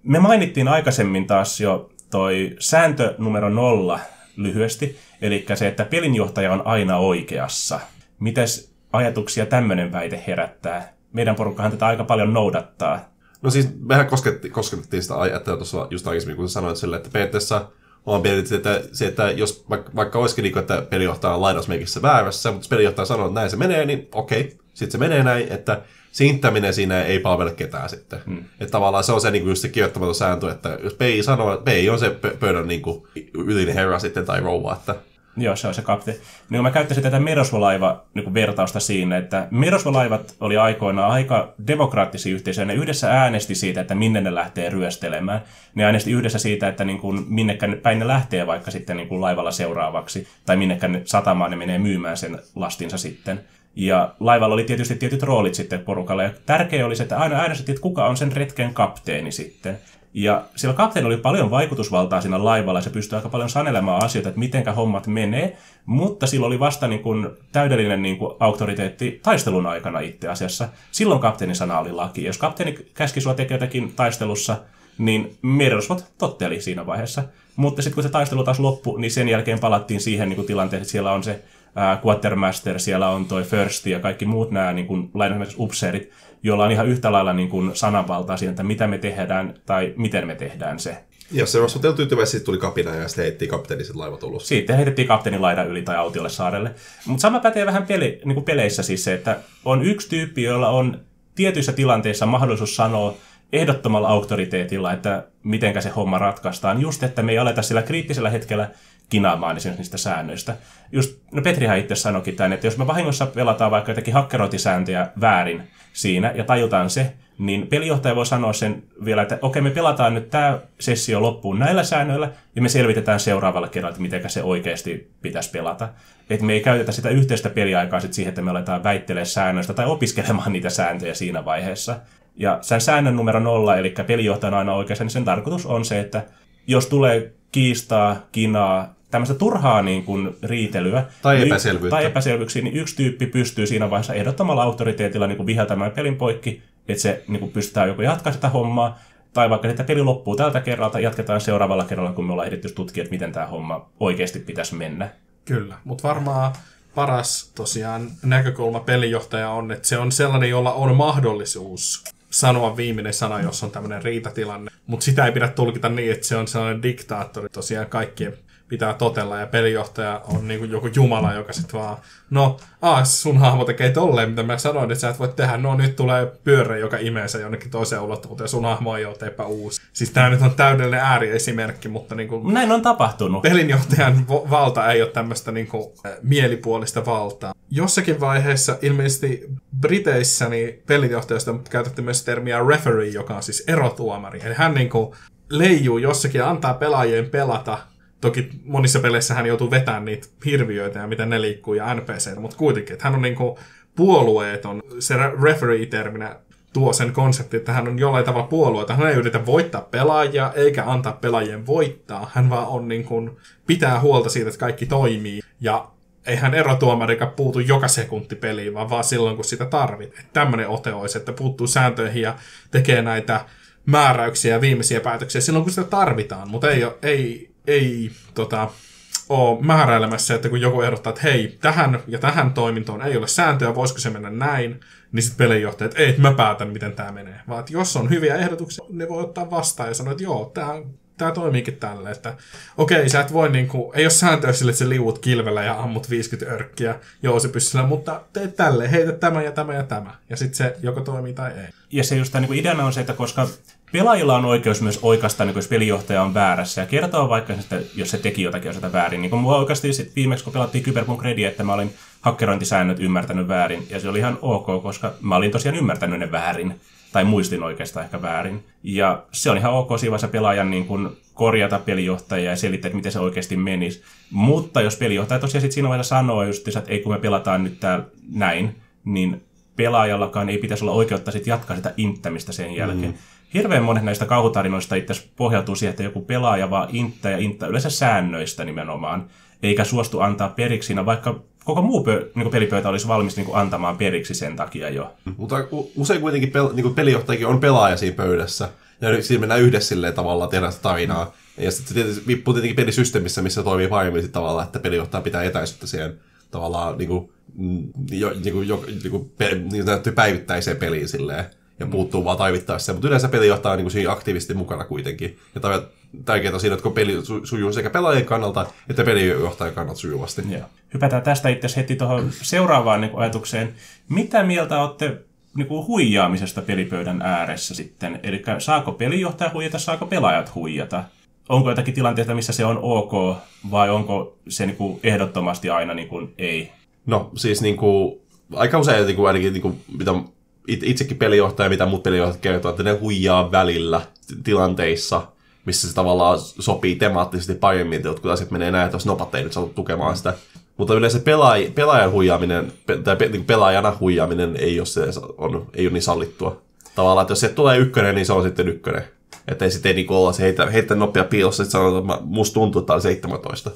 Me mainittiin aikaisemmin taas jo toi sääntö numero nolla lyhyesti, eli se, että pelinjohtaja on aina oikeassa. Mitäs ajatuksia tämmöinen väite herättää? Meidän porukkahan tätä aika paljon noudattaa.
No siis mehän kosketti, kosketettiin sitä ajattelua tuossa just aikaisemmin, kun sanoit sille, että periaatteessa on periaatteessa, että se, että jos vaikka, vaikka olisikin niin kuin, että pelijohtaja on lainausmerkissä väärässä, mutta jos pelijohtaja sanoo, että näin se menee, niin okei, sitten se menee näin, että se inttäminen siinä ei palvele ketään sitten. Hmm. Että tavallaan se on se, niin kuin just se kirjoittamaton sääntö, että jos PI sanoo, että PI on se pöydän niin kuin, ylinen herra sitten tai rouva, että
Joo, se on se kapteeni. Niin mä käyttäisin tätä Merosvolaiva niin vertausta siinä, että Merosvolaivat oli aikoinaan aika demokraattisia yhteisöjä. Ne yhdessä äänesti siitä, että minne ne lähtee ryöstelemään. Ne äänesti yhdessä siitä, että niin kuin, minnekä päin ne lähtee vaikka sitten niin kuin laivalla seuraavaksi, tai minnekä ne satamaan ne menee myymään sen lastinsa sitten. Ja laivalla oli tietysti tietyt roolit sitten porukalla. Ja tärkeä oli se, että aina äänestettiin, että kuka on sen retken kapteeni sitten. Ja sillä kapteeni oli paljon vaikutusvaltaa siinä laivalla, ja se pystyi aika paljon sanelemaan asioita, että mitenkä hommat menee, mutta sillä oli vasta niin kuin täydellinen niin kuin auktoriteetti taistelun aikana itse asiassa. Silloin kapteenin sana oli laki. Jos kapteeni käski sua tekemään jotakin taistelussa, niin Merirosvot totteli siinä vaiheessa. Mutta sitten kun se taistelu taas loppui, niin sen jälkeen palattiin siihen niin kuin tilanteeseen, että siellä on se äh, Quartermaster, siellä on toi First ja kaikki muut nämä niin kuin, upseerit, joilla on ihan yhtä lailla niin kuin sananvaltaa siihen, että mitä me tehdään tai miten me tehdään se.
Ja se on suteltu tyytyväisesti tuli kapina ja sitten heitti kapteeni sitten laivat ulos.
Siitä heitettiin kapteenin laidan yli tai autiolle saarelle. Mutta sama pätee vähän peli, niin kuin peleissä siis se, että on yksi tyyppi, jolla on tietyissä tilanteissa mahdollisuus sanoa ehdottomalla auktoriteetilla, että mitenkä se homma ratkaistaan. Just, että me ei aleta sillä kriittisellä hetkellä kinaamaan esimerkiksi niistä säännöistä. Just, no Petrihan itse sanoikin tämän, että jos me vahingossa pelataan vaikka jotakin hakkerointisääntöjä väärin siinä ja tajutaan se, niin pelijohtaja voi sanoa sen vielä, että okei, me pelataan nyt tämä sessio loppuun näillä säännöillä ja me selvitetään seuraavalla kerralla, että miten se oikeasti pitäisi pelata. Että me ei käytetä sitä yhteistä peliaikaa sit siihen, että me aletaan väittelemään säännöistä tai opiskelemaan niitä sääntöjä siinä vaiheessa. Ja sen säännön numero nolla, eli pelijohtajan aina oikeassa, niin sen tarkoitus on se, että jos tulee kiistaa, kinaa, tämmöistä turhaa niin kuin, riitelyä.
Tai niin- epäselvyyttä.
Tai epäselvyyksiä, niin yksi tyyppi pystyy siinä vaiheessa ehdottomalla autoriteetilla niin kuin viheltämään pelin poikki, että se niin kuin, pystytään joko jatkaa sitä hommaa, tai vaikka että peli loppuu tältä kerralta, jatketaan seuraavalla kerralla, kun me ollaan ehditty tutkia, että miten tämä homma oikeasti pitäisi mennä.
Kyllä, mutta varmaan paras tosiaan näkökulma pelijohtaja on, että se on sellainen, jolla on mahdollisuus sanoa viimeinen sana, jos on tämmöinen riitatilanne. Mutta sitä ei pidä tulkita niin, että se on sellainen diktaattori tosiaan kaikkien pitää totella ja pelijohtaja on niin kuin joku jumala, joka sitten vaan, no, aas, sun hahmo tekee tolleen, mitä mä sanoin, että sä et voi tehdä, no nyt tulee pyörä, joka imee sen jonnekin toiseen ulottuvuuteen ja sun hahmo ei ole teepä uusi. Siis tää nyt on täydellinen ääriesimerkki, mutta niin kuin
Näin on tapahtunut.
Pelinjohtajan valta ei ole tämmöistä niin kuin, mielipuolista valtaa. Jossakin vaiheessa, ilmeisesti Briteissä, niin pelinjohtajasta on käytetty myös termiä referee, joka on siis erotuomari. Eli hän niin kuin leijuu jossakin ja antaa pelaajien pelata Toki monissa peleissä hän joutuu vetämään niitä hirviöitä ja miten ne liikkuu ja NPC, mutta kuitenkin, että hän on niinku puolueeton. Se referee-terminä tuo sen konsepti, että hän on jollain tavalla puolueita. Hän ei yritä voittaa pelaajia eikä antaa pelaajien voittaa. Hän vaan on niin kuin, pitää huolta siitä, että kaikki toimii. Ja eihän erotuomarikaan puutu joka sekunti peliin, vaan vaan silloin, kun sitä tarvitsee. Tämmöinen ote olisi, että puuttuu sääntöihin ja tekee näitä määräyksiä ja viimeisiä päätöksiä silloin, kun sitä tarvitaan. Mutta ei, ei, ei tota, ole määräilemässä, että kun joku ehdottaa, että hei, tähän ja tähän toimintoon ei ole sääntöä, voisiko se mennä näin, niin sitten pelinjohtaja, että ei, mä päätän, miten tämä menee. Vaan että jos on hyviä ehdotuksia, ne voi ottaa vastaan ja sanoa, että joo, tämä tämä toimiikin tälle, että okei, sä et voi niinku, ei ole sääntöä sille, että sä liuut kilvellä ja ammut 50 örkkiä jousipyssyllä, mutta teet tälle, heitä tämä ja tämä ja tämä. Ja sitten se joko toimii tai ei.
Ja se just niin ideana on se, että koska pelaajilla on oikeus myös oikasta, niin jos pelijohtaja on väärässä ja kertoa vaikka, että jos se teki jotakin osata väärin. Niin kun mua oikeasti sit viimeksi, kun pelattiin Cyberpunk Ready, että mä olin hakkerointisäännöt ymmärtänyt väärin, ja se oli ihan ok, koska mä olin tosiaan ymmärtänyt ne väärin, tai muistin oikeastaan ehkä väärin. Ja se on ihan ok siinä vaiheessa pelaajan niin kun korjata pelijohtajia ja selittää, että miten se oikeasti menisi. Mutta jos pelijohtaja tosiaan sit siinä vaiheessa sanoo just, että ei kun me pelataan nyt täällä näin, niin pelaajallakaan ei pitäisi olla oikeutta sit jatkaa sitä inttämistä sen jälkeen. Mm hirveän monet näistä kauhutarinoista itse pohjautuu siihen, että joku pelaaja vaan inttää ja inttää yleensä säännöistä nimenomaan, eikä suostu antaa periksi siinä, vaikka koko muu pö, niin pelipöytä olisi valmis niin antamaan periksi sen takia jo.
Mutta usein kuitenkin pel, niin pelijohtajakin on pelaaja siinä pöydässä, ja siinä mennään yhdessä silleen tavalla tehdä sitä tarinaa. Mm. Ja sitten se vippuu tietenkin pelisysteemissä, missä toimii paremmin tavalla, että pelijohtaja pitää etäisyyttä siihen tavallaan niin kuin, jo, niin kuin, jo, niin kuin, niin kuin päivittäiseen peliin silleen ja puuttuu vaan taivittaessa. Mutta yleensä pelijohtaja on niin kuin siinä aktiivisesti mukana kuitenkin. Ja tärkeää siinä, että peli sujuu sekä pelaajien kannalta että pelijohtajan kannalta sujuvasti.
Joo. Hypätään tästä itse heti tuohon seuraavaan niin ajatukseen. Mitä mieltä olette niin kuin huijaamisesta pelipöydän ääressä sitten. Eli saako pelijohtaja huijata, saako pelaajat huijata? Onko jotakin tilanteita, missä se on ok, vai onko se niin kuin ehdottomasti aina niin kuin ei?
No siis niin kuin, aika usein niin kuin, ainakin niin kuin, mitä itsekin pelijohtaja, mitä muut pelijohtajat kertoo, että ne huijaa välillä tilanteissa, missä se tavallaan sopii temaattisesti paremmin, että jotkut asiat menee näin, että jos nopat ei nyt saatu tukemaan sitä. Mutta yleensä pelaaj, pelaajan huijaaminen, tai pe, niin pelaajana huijaaminen ei ole, se, on, ei ole niin sallittua. Tavallaan, että jos se tulee ykkönen, niin se on sitten ykkönen. Että ei sitten niinku olla se heitä, heitä nopea piilossa, että sanotaan, että musta tuntuu, että on 17.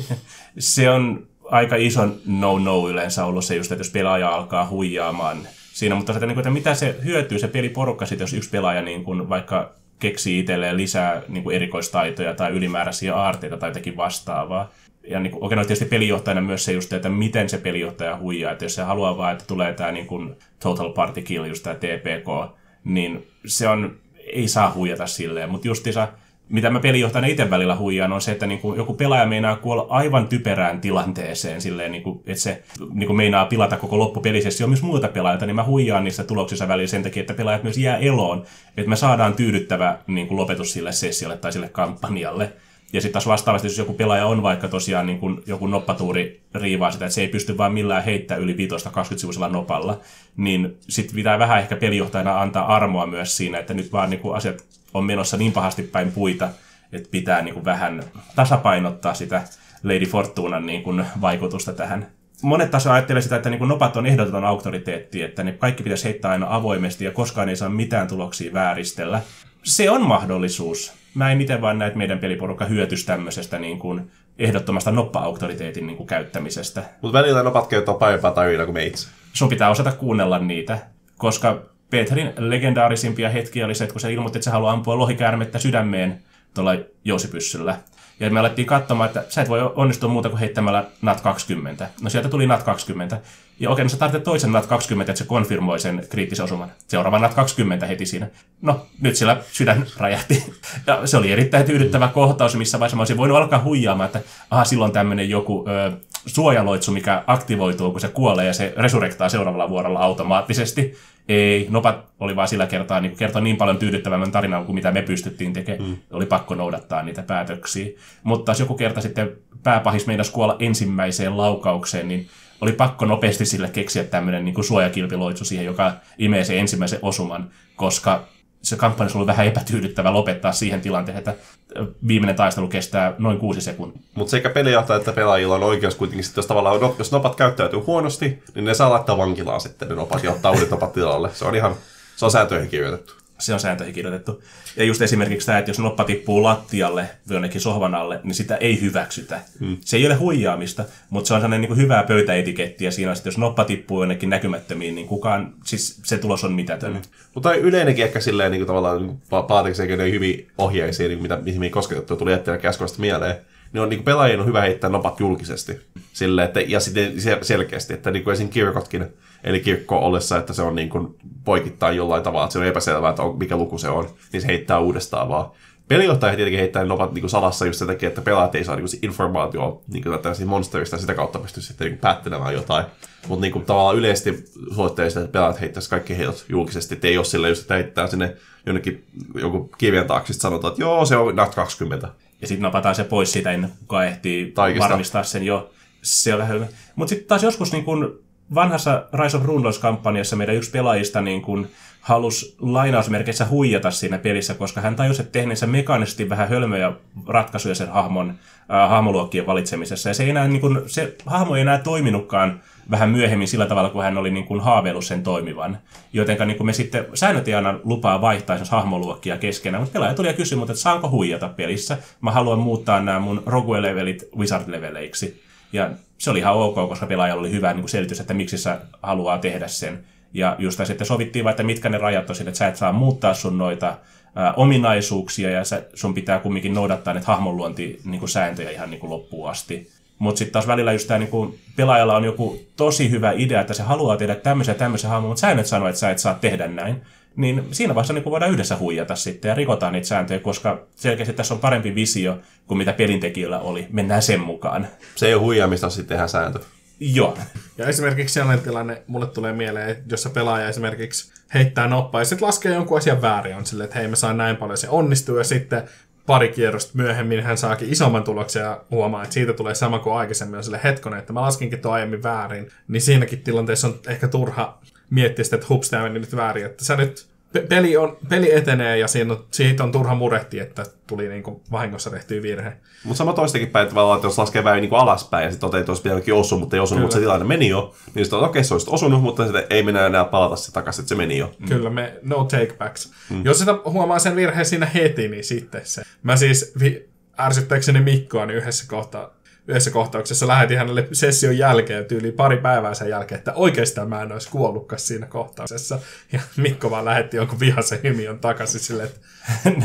se on aika iso no-no yleensä ollut se just, että jos pelaaja alkaa huijaamaan siinä, mutta se, että mitä se hyötyy se peliporukka sitten, jos yksi pelaaja niin kuin vaikka keksii itselleen lisää niin kuin erikoistaitoja tai ylimääräisiä aarteita tai jotakin vastaavaa. Ja niin kuin, okei, no tietysti pelijohtajana myös se just, että miten se pelijohtaja huijaa. Että jos se haluaa vaan, että tulee tämä niin kuin total party kill, just tämä TPK, niin se on, ei saa huijata silleen. Mutta justiinsa mitä mä pelijohtajana itse välillä huijaan, on se, että niin kuin joku pelaaja meinaa kuolla aivan typerään tilanteeseen, silleen, niin kuin, että se niin kuin meinaa pilata koko loppupelisessio myös muilta pelaajilta, niin mä huijaan niissä tuloksissa välillä sen takia, että pelaajat myös jää eloon, että me saadaan tyydyttävä niin kuin lopetus sille sessiolle tai sille kampanjalle. Ja sitten taas vastaavasti, jos joku pelaaja on vaikka tosiaan niin kuin joku noppatuuri riivaa sitä, että se ei pysty vaan millään heittämään yli 15-20 sivuisella nopalla, niin sitten pitää vähän ehkä pelijohtajana antaa armoa myös siinä, että nyt vaan niin kuin asiat on menossa niin pahasti päin puita, että pitää niin kuin vähän tasapainottaa sitä Lady Fortunan niin kuin vaikutusta tähän. Monet taas ajattelee sitä, että niin kuin nopat on ehdoton auktoriteetti, että ne kaikki pitäisi heittää aina avoimesti ja koskaan ei saa mitään tuloksia vääristellä. Se on mahdollisuus. Mä en itse vaan näe, että meidän peliporukka hyötyisi tämmöisestä niin kuin ehdottomasta noppa-auktoriteetin niin kuin käyttämisestä.
Mutta välillä nopat kertoo parempaa tarinaa kuin me itse.
Sun pitää osata kuunnella niitä, koska Petrin legendaarisimpia hetkiä oli se, että kun se ilmoitti, että se haluaa ampua lohikäärmettä sydämeen tuolla jousipyssyllä. Ja me alettiin katsomaan, että sä et voi onnistua muuta kuin heittämällä NAT 20. No sieltä tuli NAT 20. Ja okei, no sä tarvitset toisen NAT 20, että se konfirmoi sen kriittisen osuman. Seuraava NAT 20 heti siinä. No, nyt siellä sydän räjähti. Ja se oli erittäin tyydyttävä kohtaus, missä vaiheessa mä olisin voinut alkaa huijaamaan, että aha, silloin tämmöinen joku ö, suojaloitsu, mikä aktivoituu, kun se kuolee ja se resurrektaa seuraavalla vuorolla automaattisesti. Ei, Nopat oli vaan sillä kertaa niin kertoi niin paljon tyydyttävämmän tarinan kuin mitä me pystyttiin tekemään. Mm. Oli pakko noudattaa niitä päätöksiä. Mutta jos joku kerta sitten pääpahis meinasi kuolla ensimmäiseen laukaukseen, niin oli pakko nopeasti sille keksiä tämmöinen niin suojakilpiloitsu siihen, joka imee sen ensimmäisen osuman, koska se kampanja oli vähän epätyydyttävä lopettaa siihen tilanteeseen, että viimeinen taistelu kestää noin kuusi sekuntia.
Mutta sekä pelijohtaja että pelaajilla on oikeus kuitenkin, sit, jos tavallaan jos nopat käyttäytyy huonosti, niin ne saa laittaa vankilaan sitten ne nopat ja ottaa uudet nopat tilalle. Se on ihan, se on sääntöihin kirjoitettu
se on sääntöihin kirjoitettu. Ja just esimerkiksi tämä, että jos noppa tippuu lattialle jonnekin sohvan alle, niin sitä ei hyväksytä. Hmm. Se ei ole huijaamista, mutta se on sellainen niin kuin hyvää pöytäetiketti, ja siinä on sitten, jos noppa tippuu jonnekin näkymättömiin, niin kukaan, siis se tulos on mitätön. Hmm.
Mutta yleinenkin ehkä silleen niin kuin tavallaan niin Paatiksen hyvin ohjeisiin, niin mitä, mihin kosketettu tuli jätteenä käskuista mieleen niin on niin pelaajien on hyvä heittää nopat julkisesti. Sille, että, ja sitten selkeästi, että niin kuin esim. kirkotkin, eli kirkko ollessa, että se on niin kuin poikittain jollain tavalla, että se on epäselvää, että on, mikä luku se on, niin se heittää uudestaan vaan. Pelijohtaja tietenkin heittää ne nopat niin salassa just sen takia, että pelaajat ei saa niin informaatio niin monsterista ja sitä kautta pystyy sitten niin päättelemään jotain. Mutta niin tavallaan yleisesti suosittelisin, että pelaajat heittäisi kaikki heidät julkisesti, että ei ole sillä just, että heittää sinne jonnekin joku kivien taakse, sanotaan, että joo, se on NAT 20
ja sitten napataan se pois siitä ennen kuin ehtii Taikista. varmistaa sen jo. Se on Mutta sitten taas joskus niin kun vanhassa Rise of Runeless-kampanjassa meidän yksi pelaajista niin kun halusi lainausmerkeissä huijata siinä pelissä, koska hän tajusi, että tehneensä mekaanisesti vähän hölmöjä ratkaisuja sen hahmon, äh, hahmoluokkien valitsemisessa. Ja se, ei enää, niin kun, se hahmo ei enää toiminutkaan vähän myöhemmin sillä tavalla, kun hän oli niin kuin haaveillut sen toimivan. Jotenka niin kuin me sitten, säännöt ei anna lupaa vaihtaa esimerkiksi hahmoluokkia keskenään, mutta pelaaja tuli ja kysyi että saanko huijata pelissä. Mä haluan muuttaa nämä mun Rogue-levelit Wizard-leveleiksi. Ja se oli ihan ok, koska pelaajalla oli hyvä niin kuin selitys, että miksi sä haluaa tehdä sen. Ja just sitten sovittiin vaan, että mitkä ne rajat on sille, että sä et saa muuttaa sun noita ominaisuuksia ja sä, sun pitää kumminkin noudattaa näitä hahmonluontisääntöjä niin sääntöjä ihan niin kuin loppuun asti. Mutta sitten taas välillä just tämä niinku, pelaajalla on joku tosi hyvä idea, että se haluaa tehdä tämmöisen ja tämmöisen hahmon, mutta säännöt sanoo, että sä et saa tehdä näin. Niin siinä vaiheessa niinku voidaan yhdessä huijata sitten ja rikotaan niitä sääntöjä, koska selkeästi tässä on parempi visio kuin mitä pelintekijöillä oli. Mennään sen mukaan.
Se ei ole huijaamista, sitten tehdään sääntö.
Joo.
Ja esimerkiksi sellainen tilanne, mulle tulee mieleen, että jos se pelaaja esimerkiksi heittää noppaa ja sitten laskee jonkun asian väärin, on silleen, että hei mä saan näin paljon, se onnistuu ja sitten pari kierrosta myöhemmin hän saakin isomman tuloksen ja huomaa, että siitä tulee sama kuin aikaisemmin on sille hetkonen, että mä laskinkin tuo aiemmin väärin, niin siinäkin tilanteessa on ehkä turha miettiä sitä, että hups, tämä meni nyt väärin, että sä nyt pe- peli, on, peli etenee ja siinä on, siitä on turha murehti, että tuli niin kuin vahingossa tehtyä virhe.
Mutta sama toistakin päin, että, tavallaan, että jos laskee vähän niin kuin alaspäin ja sitten toteaa, että olisi pitänytkin osua, mutta ei osunut, mutta se tilanne meni jo, niin sitten okei, okay, se olisi osunut, mutta sitten ei mennä enää palata se takaisin, että se meni jo.
Mm. Kyllä, me no take backs. Mm. Jos sitä huomaa sen virheen siinä heti, niin sitten se. Mä siis vi- ärsyttääkseni Mikkoa, niin yhdessä kohtaa yhdessä kohtauksessa lähetin hänelle session jälkeen, tyyli pari päivää sen jälkeen, että oikeastaan mä en olisi kuollutkaan siinä kohtauksessa. Ja Mikko vaan lähetti jonkun vihaisen hymiön takaisin silleen, että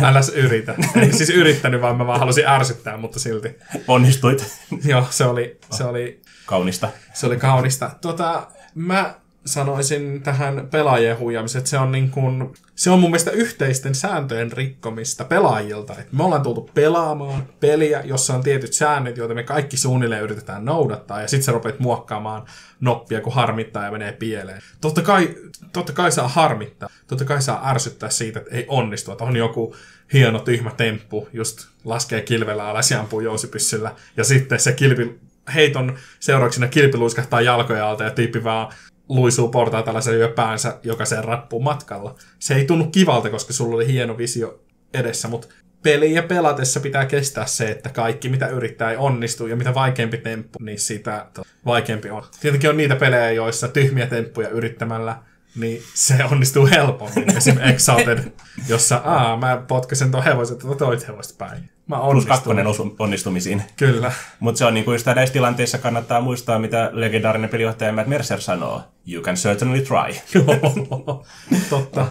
älä yritä. En siis yrittänyt, vaan mä vaan halusin ärsyttää, mutta silti.
Onnistuit.
Joo, se oli, se oli,
Kaunista.
se oli kaunista. Tota, mä sanoisin tähän pelaajien huijaamiseen, että se on, niin kuin, se on mun mielestä yhteisten sääntöjen rikkomista pelaajilta. Et me ollaan tultu pelaamaan peliä, jossa on tietyt säännöt, joita me kaikki suunnilleen yritetään noudattaa, ja sitten sä rupeat muokkaamaan noppia, kun harmittaa ja menee pieleen. Totta kai, totta kai saa harmittaa, totta kai saa ärsyttää siitä, että ei onnistu, että on joku hieno tyhmä temppu, just laskee kilvellä alas ja ampuu jousipyssyllä, ja sitten se kilpi heiton seurauksena kilpi luiskahtaa jalkoja alta ja tyyppi vaan luisuu portaita ja lyö päänsä jokaiseen rappuun matkalla. Se ei tunnu kivalta, koska sulla oli hieno visio edessä, mutta peliä pelatessa pitää kestää se, että kaikki mitä yrittää ei onnistu, ja mitä vaikeampi temppu, niin sitä vaikeampi on. Tietenkin on niitä pelejä, joissa tyhmiä temppuja yrittämällä niin se onnistuu helpommin. Esimerkiksi Exalted, jossa aa, mä potkasen tuon hevosen tuota toit hevosta päin. Mä
Plus kakkonen osu- onnistumisiin.
Kyllä.
Mutta se on niinku just näissä tilanteissa kannattaa muistaa, mitä legendaarinen pelijohtaja Matt Mercer sanoo. You can certainly try.
Totta.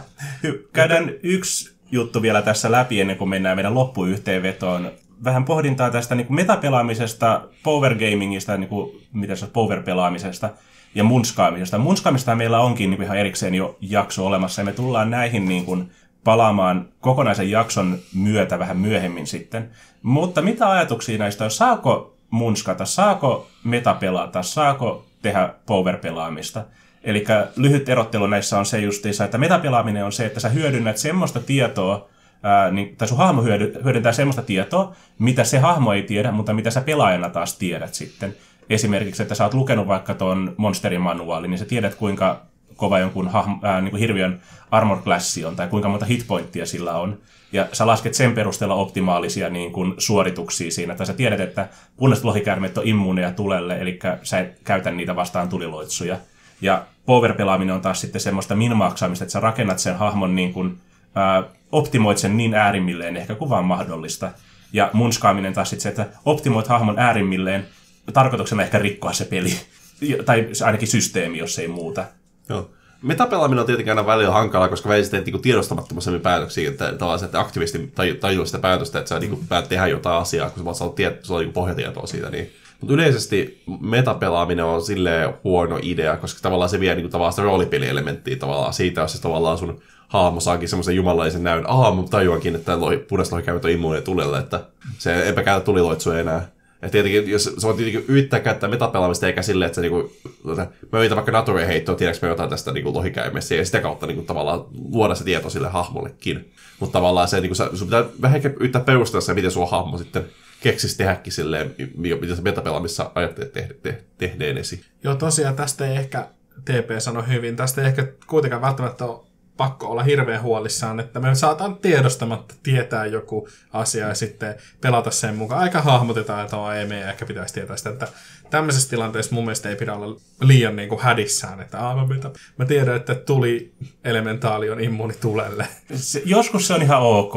Käydään yksi juttu vielä tässä läpi ennen kuin mennään meidän loppuyhteenvetoon. Vähän pohdintaa tästä niin kuin metapelaamisesta, power gamingista, niin kuin, mitä se on, power-pelaamisesta ja munskaamisesta. Munskaamista meillä onkin niin kuin ihan erikseen jo jakso olemassa ja me tullaan näihin niin kuin, palaamaan kokonaisen jakson myötä vähän myöhemmin sitten. Mutta mitä ajatuksia näistä on? Saako munskata, saako metapelata, saako tehdä power-pelaamista? Eli lyhyt erottelu näissä on se justiinsa, että metapelaaminen on se, että sä hyödynnät semmoista tietoa, ää, niin, tai sun hahmo hyödy, hyödyntää semmoista tietoa, mitä se hahmo ei tiedä, mutta mitä sä pelaajana taas tiedät sitten. Esimerkiksi, että sä oot lukenut vaikka ton monsterin manuaalin, niin sä tiedät kuinka kova jonkun hahmo, ää, niin kuin hirviön armor classi on, tai kuinka monta hitpointtia sillä on. Ja sä lasket sen perusteella optimaalisia niin kuin, suorituksia siinä, tai sä tiedät, että punaiset lohikärmet on immuuneja tulelle, eli sä et käytä niitä vastaan tuliloitsuja. Ja power-pelaaminen on taas sitten semmoista minmaaksaamista, että sä rakennat sen hahmon niin kuin, ää, optimoit sen niin äärimmilleen ehkä kuin vaan mahdollista. Ja munskaaminen taas sitten se, että optimoit hahmon äärimmilleen, tarkoituksena ehkä rikkoa se peli. tai ainakin systeemi, jos ei muuta.
Joo. Metapelaaminen on tietenkin aina välillä hankalaa, koska välillä teet niinku tiedostamattomasti päätöksiä, että tavallaan että aktivisti tajuu sitä päätöstä, että sä niinku päät tehdä jotain asiaa, kun sä vaan saat tiet, sulla on niinku pohjatietoa siitä. Niin. Mutta yleisesti metapelaaminen on silleen huono idea, koska tavallaan se vie niinku tavallaan sitä roolipelielementtiä tavallaan siitä, jos se tavallaan sun hahmo saakin semmoisen jumalaisen näyn, aha, mun tajuankin, että lohi, punaiset lohikäyvät on immuuneja tulelle, että se eipä käytä tuliloitsua enää. Ja tietenkin, jos se on tietenkin yrittää käyttää metapelaamista eikä silleen, että se niinku, tuota, mä yritän vaikka nature heittoa, tiedätkö mä jotain tästä niinku lohikäymestä, ja sitä kautta niinku, tavallaan luoda se tieto sille hahmollekin. Mutta tavallaan se, niinku, sun pitää vähän yrittää perustella se, miten sun hahmo sitten keksisi tehdäkin silleen, mitä se metapelaamissa ajattelet te- te- tehneenesi.
Joo, tosiaan tästä ei ehkä TP sano hyvin. Tästä ei ehkä kuitenkaan välttämättä ole pakko olla hirveän huolissaan, että me saataan tiedostamatta tietää joku asia ja sitten pelata sen mukaan. Aika hahmotetaan, että oh, ei meidän ehkä pitäisi tietää sitä, että tämmöisessä tilanteessa mun mielestä ei pidä olla liian niin kuin hädissään, että ah, mä, mitä, mä tiedän, että tuli elementaali on immuuni tulelle.
Se, joskus se on ihan ok.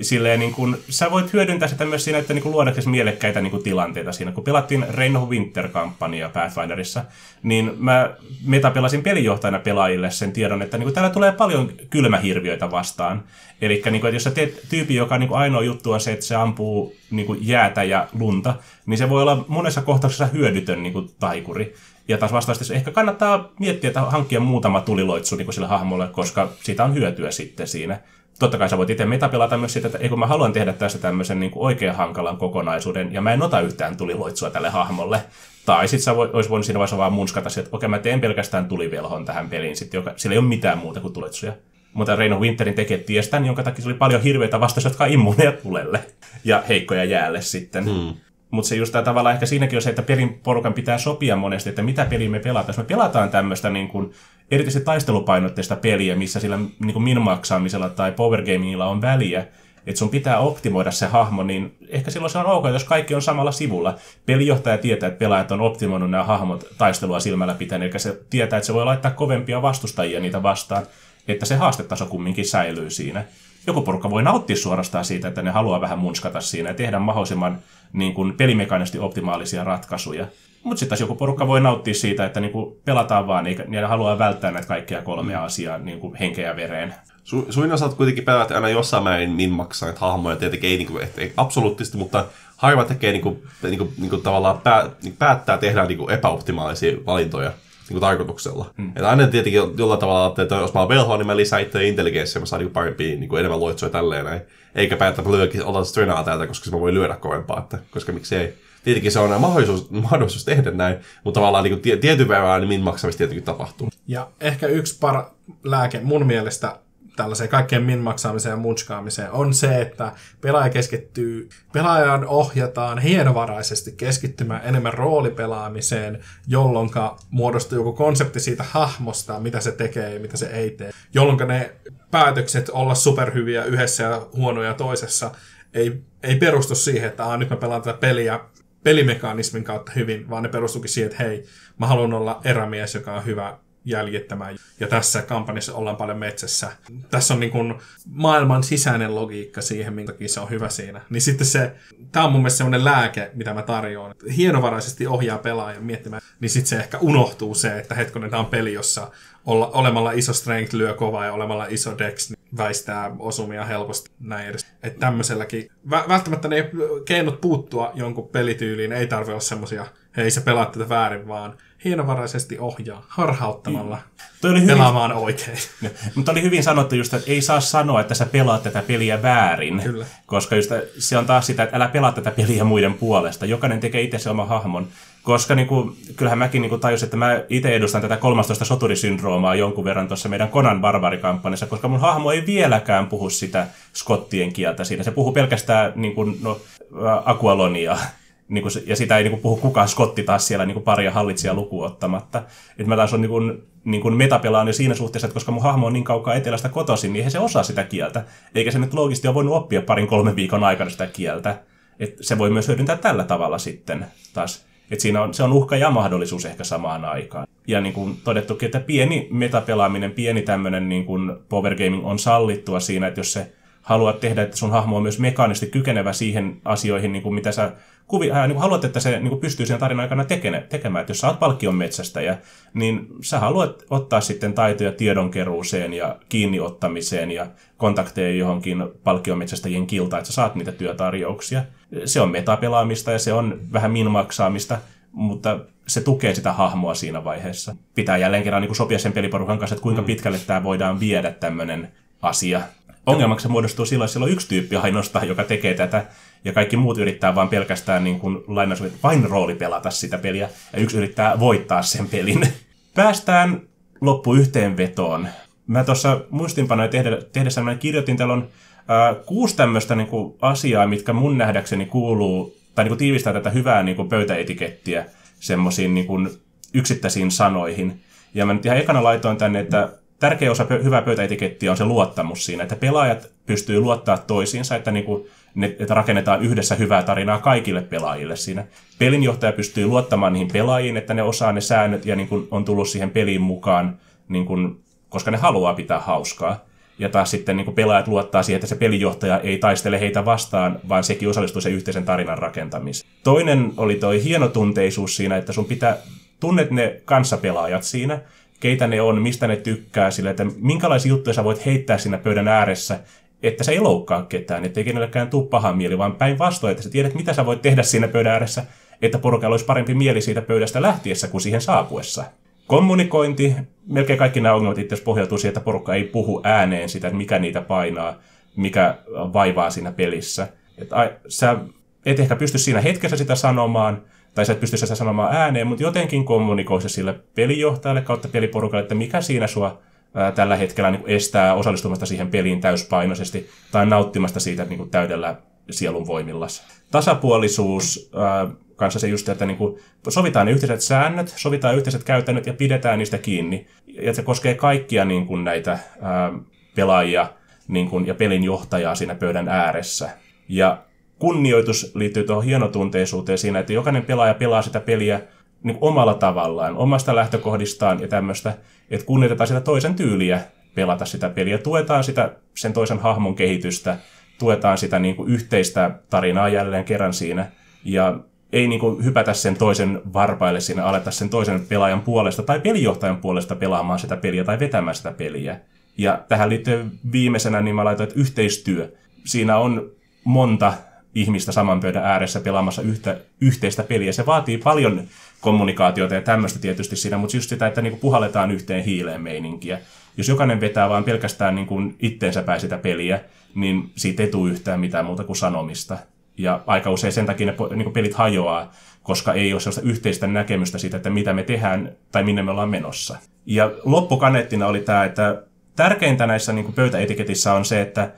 Silleen, niin kun, sä voit hyödyntää sitä myös siinä, että niin kun luodaksesi mielekkäitä niin kun, tilanteita siinä. Kun pelattiin Reign of Winter-kampanjaa Pathfinderissa, niin mä metapelasin pelijohtajana pelaajille sen tiedon, että niin kun, täällä tulee paljon kylmähirviöitä vastaan. Eli niin että jos sä teet tyypin, joka niin kun, ainoa juttu on se, että se ampuu niin kun, jäätä ja lunta, niin se voi olla monessa kohtauksessa hyödytön niin kun, taikuri. Ja taas vastaavasti ehkä kannattaa miettiä, että hankkia muutama tuliloitsu niin sille hahmolle, koska siitä on hyötyä sitten siinä. totta kai sä voit itse metapelata myös sitä, että ei kun mä haluan tehdä tästä tämmöisen niin kuin hankalan kokonaisuuden, ja mä en ota yhtään tuliloitsua tälle hahmolle. Tai sitten sä vois voinut siinä vaiheessa vaan munskata että okei, mä teen pelkästään tulivelhon tähän peliin, sit, joka, sillä ei ole mitään muuta kuin tulitsuja. Mutta Reino Winterin tekijät tiestään, jonka takia se oli paljon hirveitä vastaus, jotka on immuuneja tulelle ja heikkoja jäälle sitten. Hmm. Mutta se just tämä tavallaan ehkä siinäkin on se, että pelin porukan pitää sopia monesti, että mitä peliä me pelataan. Jos me pelataan tämmöistä niin kuin, erityisesti taistelupainotteista peliä, missä sillä niin kuin minmaksaamisella tai powergamingilla on väliä, että sun pitää optimoida se hahmo, niin ehkä silloin se on ok, jos kaikki on samalla sivulla. Pelijohtaja tietää, että pelaajat on optimoinut nämä hahmot taistelua silmällä pitäen, eli se tietää, että se voi laittaa kovempia vastustajia niitä vastaan, että se haastetaso kumminkin säilyy siinä. Joku porukka voi nauttia suorastaan siitä, että ne haluaa vähän munskata siinä ja tehdä mahdollisimman niin kuin, pelimekaanisesti optimaalisia ratkaisuja. Mutta sitten taas joku porukka voi nauttia siitä, että niinku pelataan vaan, eikä ne haluaa välttää näitä kaikkia kolmea mm. asiaa niinku henkeä ja vereen.
Su, suin osat kuitenkin pelaat aina jossain määrin min maksaa näitä hahmoja, tietenkin ei, niinku, ei absoluuttisesti, mutta harva tekee niinku, niinku, niinku tavallaan pää, niinku päättää tehdä niinku epäoptimaalisia valintoja niin kuin tarkoituksella. Mm. Että aina tietenkin jollain tavalla, että jos mä oon velho, niin mä lisään itse intelligenssiä, mä saan niin parempia, niin kuin enemmän luetsuja tälleen näin. Eikä päätä, lyökin, otan strenaa täältä, koska mä voin lyödä kovempaa, että, koska miksi ei. Tietenkin se on mahdollisuus, mahdollisuus tehdä näin, mutta tavallaan niin kuin, tietyn verran niin min maksamista tietenkin tapahtuu.
Ja ehkä yksi par lääke mun mielestä tällaiseen kaikkeen minmaksaamiseen ja munskaamiseen on se, että pelaaja keskittyy, pelaajan ohjataan hienovaraisesti keskittymään enemmän roolipelaamiseen, jolloin muodostuu joku konsepti siitä hahmosta, mitä se tekee ja mitä se ei tee. Jolloin ne päätökset olla superhyviä yhdessä ja huonoja toisessa ei, ei perustu siihen, että nyt mä pelaan tätä peliä pelimekanismin kautta hyvin, vaan ne perustuukin siihen, että hei, mä haluan olla erämies, joka on hyvä jäljittämään. Ja tässä kampanjassa ollaan paljon metsässä. Tässä on niin kuin maailman sisäinen logiikka siihen, minkä se on hyvä siinä. Niin sitten se, tämä on mun mielestä semmoinen lääke, mitä mä tarjoan. Hienovaraisesti ohjaa pelaajan miettimään, niin sitten se ehkä unohtuu se, että hetkonen, tämä on peli, jossa olla, olemalla iso strength lyö kovaa ja olemalla iso dex niin väistää osumia helposti näin edes. Että tämmöiselläkin, vä- välttämättä ne keinot puuttua jonkun pelityyliin ei tarvitse olla semmosia, hei sä pelaat tätä väärin, vaan hienovaraisesti ohjaa, harhauttamalla Toi oli hyvin... pelaamaan oikein.
No, mutta oli hyvin sanottu just, että ei saa sanoa, että sä pelaat tätä peliä väärin. Kyllä. Koska just, se on taas sitä, että älä pelaa tätä peliä muiden puolesta. Jokainen tekee itse se oma hahmon. Koska niin kuin, kyllähän mäkin niin kuin tajusin, että mä itse edustan tätä 13 soturisyndroomaa jonkun verran tuossa meidän Konan barbarikampanjassa, koska mun hahmo ei vieläkään puhu sitä skottien kieltä siinä. Se puhuu pelkästään niin kuin, no, akualonia niin kuin, ja sitä ei niin kuin, puhu kukaan skotti taas siellä niin kuin paria hallitsijaa lukuun ottamatta. Et mä taas on niin kuin, niin kuin metapelaan jo siinä suhteessa, että koska mun hahmo on niin kaukaa etelästä kotoisin, niin eihän se osaa sitä kieltä. Eikä se nyt loogisesti ole voinut oppia parin kolmen viikon aikana sitä kieltä. Et se voi myös hyödyntää tällä tavalla sitten taas. Et siinä on, se on uhka ja mahdollisuus ehkä samaan aikaan. Ja niin kuin todettukin, että pieni metapelaaminen, pieni tämmöinen niin kuin power gaming on sallittua siinä, että jos se haluat tehdä, että sun hahmo on myös mekaanisesti kykenevä siihen asioihin, niin kuin mitä sä kuvi, äh, niin haluat, että se niin kuin pystyy sen tarinan aikana tekene, tekemään. Että jos sä oot palkkion metsästäjä, niin sä haluat ottaa sitten taitoja tiedonkeruuseen ja kiinniottamiseen ja kontakteja johonkin palkkion metsästäjien kiltaan, että sä saat niitä työtarjouksia. Se on metapelaamista ja se on vähän minmaksaamista, mutta se tukee sitä hahmoa siinä vaiheessa. Pitää jälleen kerran niin sopia sen peliporukan kanssa, että kuinka mm. pitkälle tämä voidaan viedä tämmöinen asia. Ongelmaksi muodostuu silloin, siellä on yksi tyyppi ainoastaan, joka tekee tätä, ja kaikki muut yrittää vaan pelkästään niin kuin vain rooli pelata sitä peliä, ja yksi yrittää voittaa sen pelin. Päästään loppu yhteenvetoon. Mä tuossa muistinpanoja tehdä, tehdessä mä kirjoitin, täällä on äh, kuusi tämmöistä niin kuin, asiaa, mitkä mun nähdäkseni kuuluu, tai niin kuin, tiivistää tätä hyvää niin kuin, pöytäetikettiä semmoisiin niin yksittäisiin sanoihin. Ja mä nyt ihan ekana laitoin tänne, että tärkeä osa pö- hyvää pöytäetikettiä on se luottamus siinä, että pelaajat pystyy luottaa toisiinsa, että niin kuin ne, että rakennetaan yhdessä hyvää tarinaa kaikille pelaajille siinä. Pelinjohtaja pystyy luottamaan niihin pelaajiin, että ne osaa ne säännöt ja niin kuin on tullut siihen peliin mukaan, niin kuin, koska ne haluaa pitää hauskaa. Ja taas sitten niin kuin pelaajat luottaa siihen, että se pelinjohtaja ei taistele heitä vastaan, vaan sekin osallistuu sen yhteisen tarinan rakentamiseen. Toinen oli toi hienotunteisuus siinä, että sun pitää tunnet ne kanssapelaajat siinä, keitä ne on, mistä ne tykkää, sille, että minkälaisia juttuja sä voit heittää siinä pöydän ääressä, että se ei loukkaa ketään, ettei kenellekään tuu paha mieli, vaan päinvastoin, että sä tiedät, mitä sä voit tehdä siinä pöydän ääressä, että porukalla olisi parempi mieli siitä pöydästä lähtiessä kuin siihen saapuessa. kommunikointi, melkein kaikki nämä ongelmat itse asiassa pohjautuu siihen, että porukka ei puhu ääneen sitä, että mikä niitä painaa, mikä vaivaa siinä pelissä. Että ai, sä et ehkä pysty siinä hetkessä sitä sanomaan, tai sä et pysty sitä sanomaan ääneen, mutta jotenkin kommunikoi se sille pelijohtajalle kautta peliporukalle, että mikä siinä sua ää, tällä hetkellä niin estää osallistumasta siihen peliin täyspainoisesti tai nauttimasta siitä niin kuin täydellä sielun voimillas. Tasapuolisuus ää, kanssa se just, että niin kuin sovitaan ne yhteiset säännöt, sovitaan yhteiset käytännöt ja pidetään niistä kiinni. Ja se koskee kaikkia niin kuin näitä ää, pelaajia niin kuin, ja pelin johtajaa siinä pöydän ääressä. Ja kunnioitus liittyy tuohon hienotunteisuuteen siinä, että jokainen pelaaja pelaa sitä peliä niin omalla tavallaan, omasta lähtökohdistaan ja tämmöistä, että kunnioitetaan sitä toisen tyyliä pelata sitä peliä, tuetaan sitä sen toisen hahmon kehitystä, tuetaan sitä niin kuin yhteistä tarinaa jälleen kerran siinä, ja ei niin kuin hypätä sen toisen varpaille siinä, aleta sen toisen pelaajan puolesta tai pelijohtajan puolesta pelaamaan sitä peliä tai vetämään sitä peliä. Ja tähän liittyy viimeisenä, niin mä laitoin, että yhteistyö. Siinä on monta ihmistä saman pöydän ääressä pelaamassa yhtä, yhteistä peliä. Se vaatii paljon kommunikaatiota ja tämmöistä tietysti siinä, mutta just sitä, että niinku puhalletaan yhteen hiileen meininkiä. Jos jokainen vetää vaan pelkästään niinku itteensä päin sitä peliä, niin siitä ei tule yhtään mitään muuta kuin sanomista. Ja aika usein sen takia ne niinku pelit hajoaa, koska ei ole sellaista yhteistä näkemystä siitä, että mitä me tehdään tai minne me ollaan menossa. Ja loppukaneettina oli tämä, että tärkeintä näissä niin pöytäetiketissä on se, että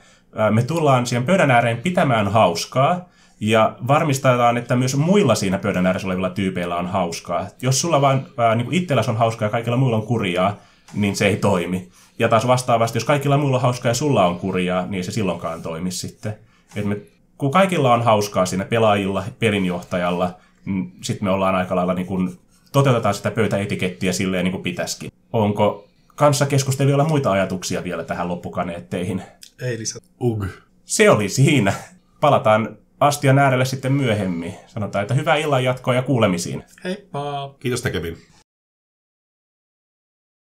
me tullaan siihen pöydän ääreen pitämään hauskaa, ja varmistetaan, että myös muilla siinä pöydän ääressä olevilla tyypeillä on hauskaa. Jos sulla vaan niin itselläsi on hauskaa ja kaikilla muilla on kurjaa, niin se ei toimi. Ja taas vastaavasti, jos kaikilla muilla on hauskaa ja sulla on kurjaa, niin se silloinkaan toimi sitten. Et me, kun kaikilla on hauskaa siinä pelaajilla, pelinjohtajalla, niin sitten me ollaan aika lailla niin kuin, toteutetaan sitä pöytäetikettiä silleen niin kuin pitäisikin. Onko kanssa keskustelijoilla muita ajatuksia vielä tähän loppukaneetteihin?
Ei lisää.
Ug.
Se oli siinä. Palataan astian äärelle sitten myöhemmin. Sanotaan, että hyvää illan jatkoa ja kuulemisiin.
Heippa!
Kiitos tekemiin.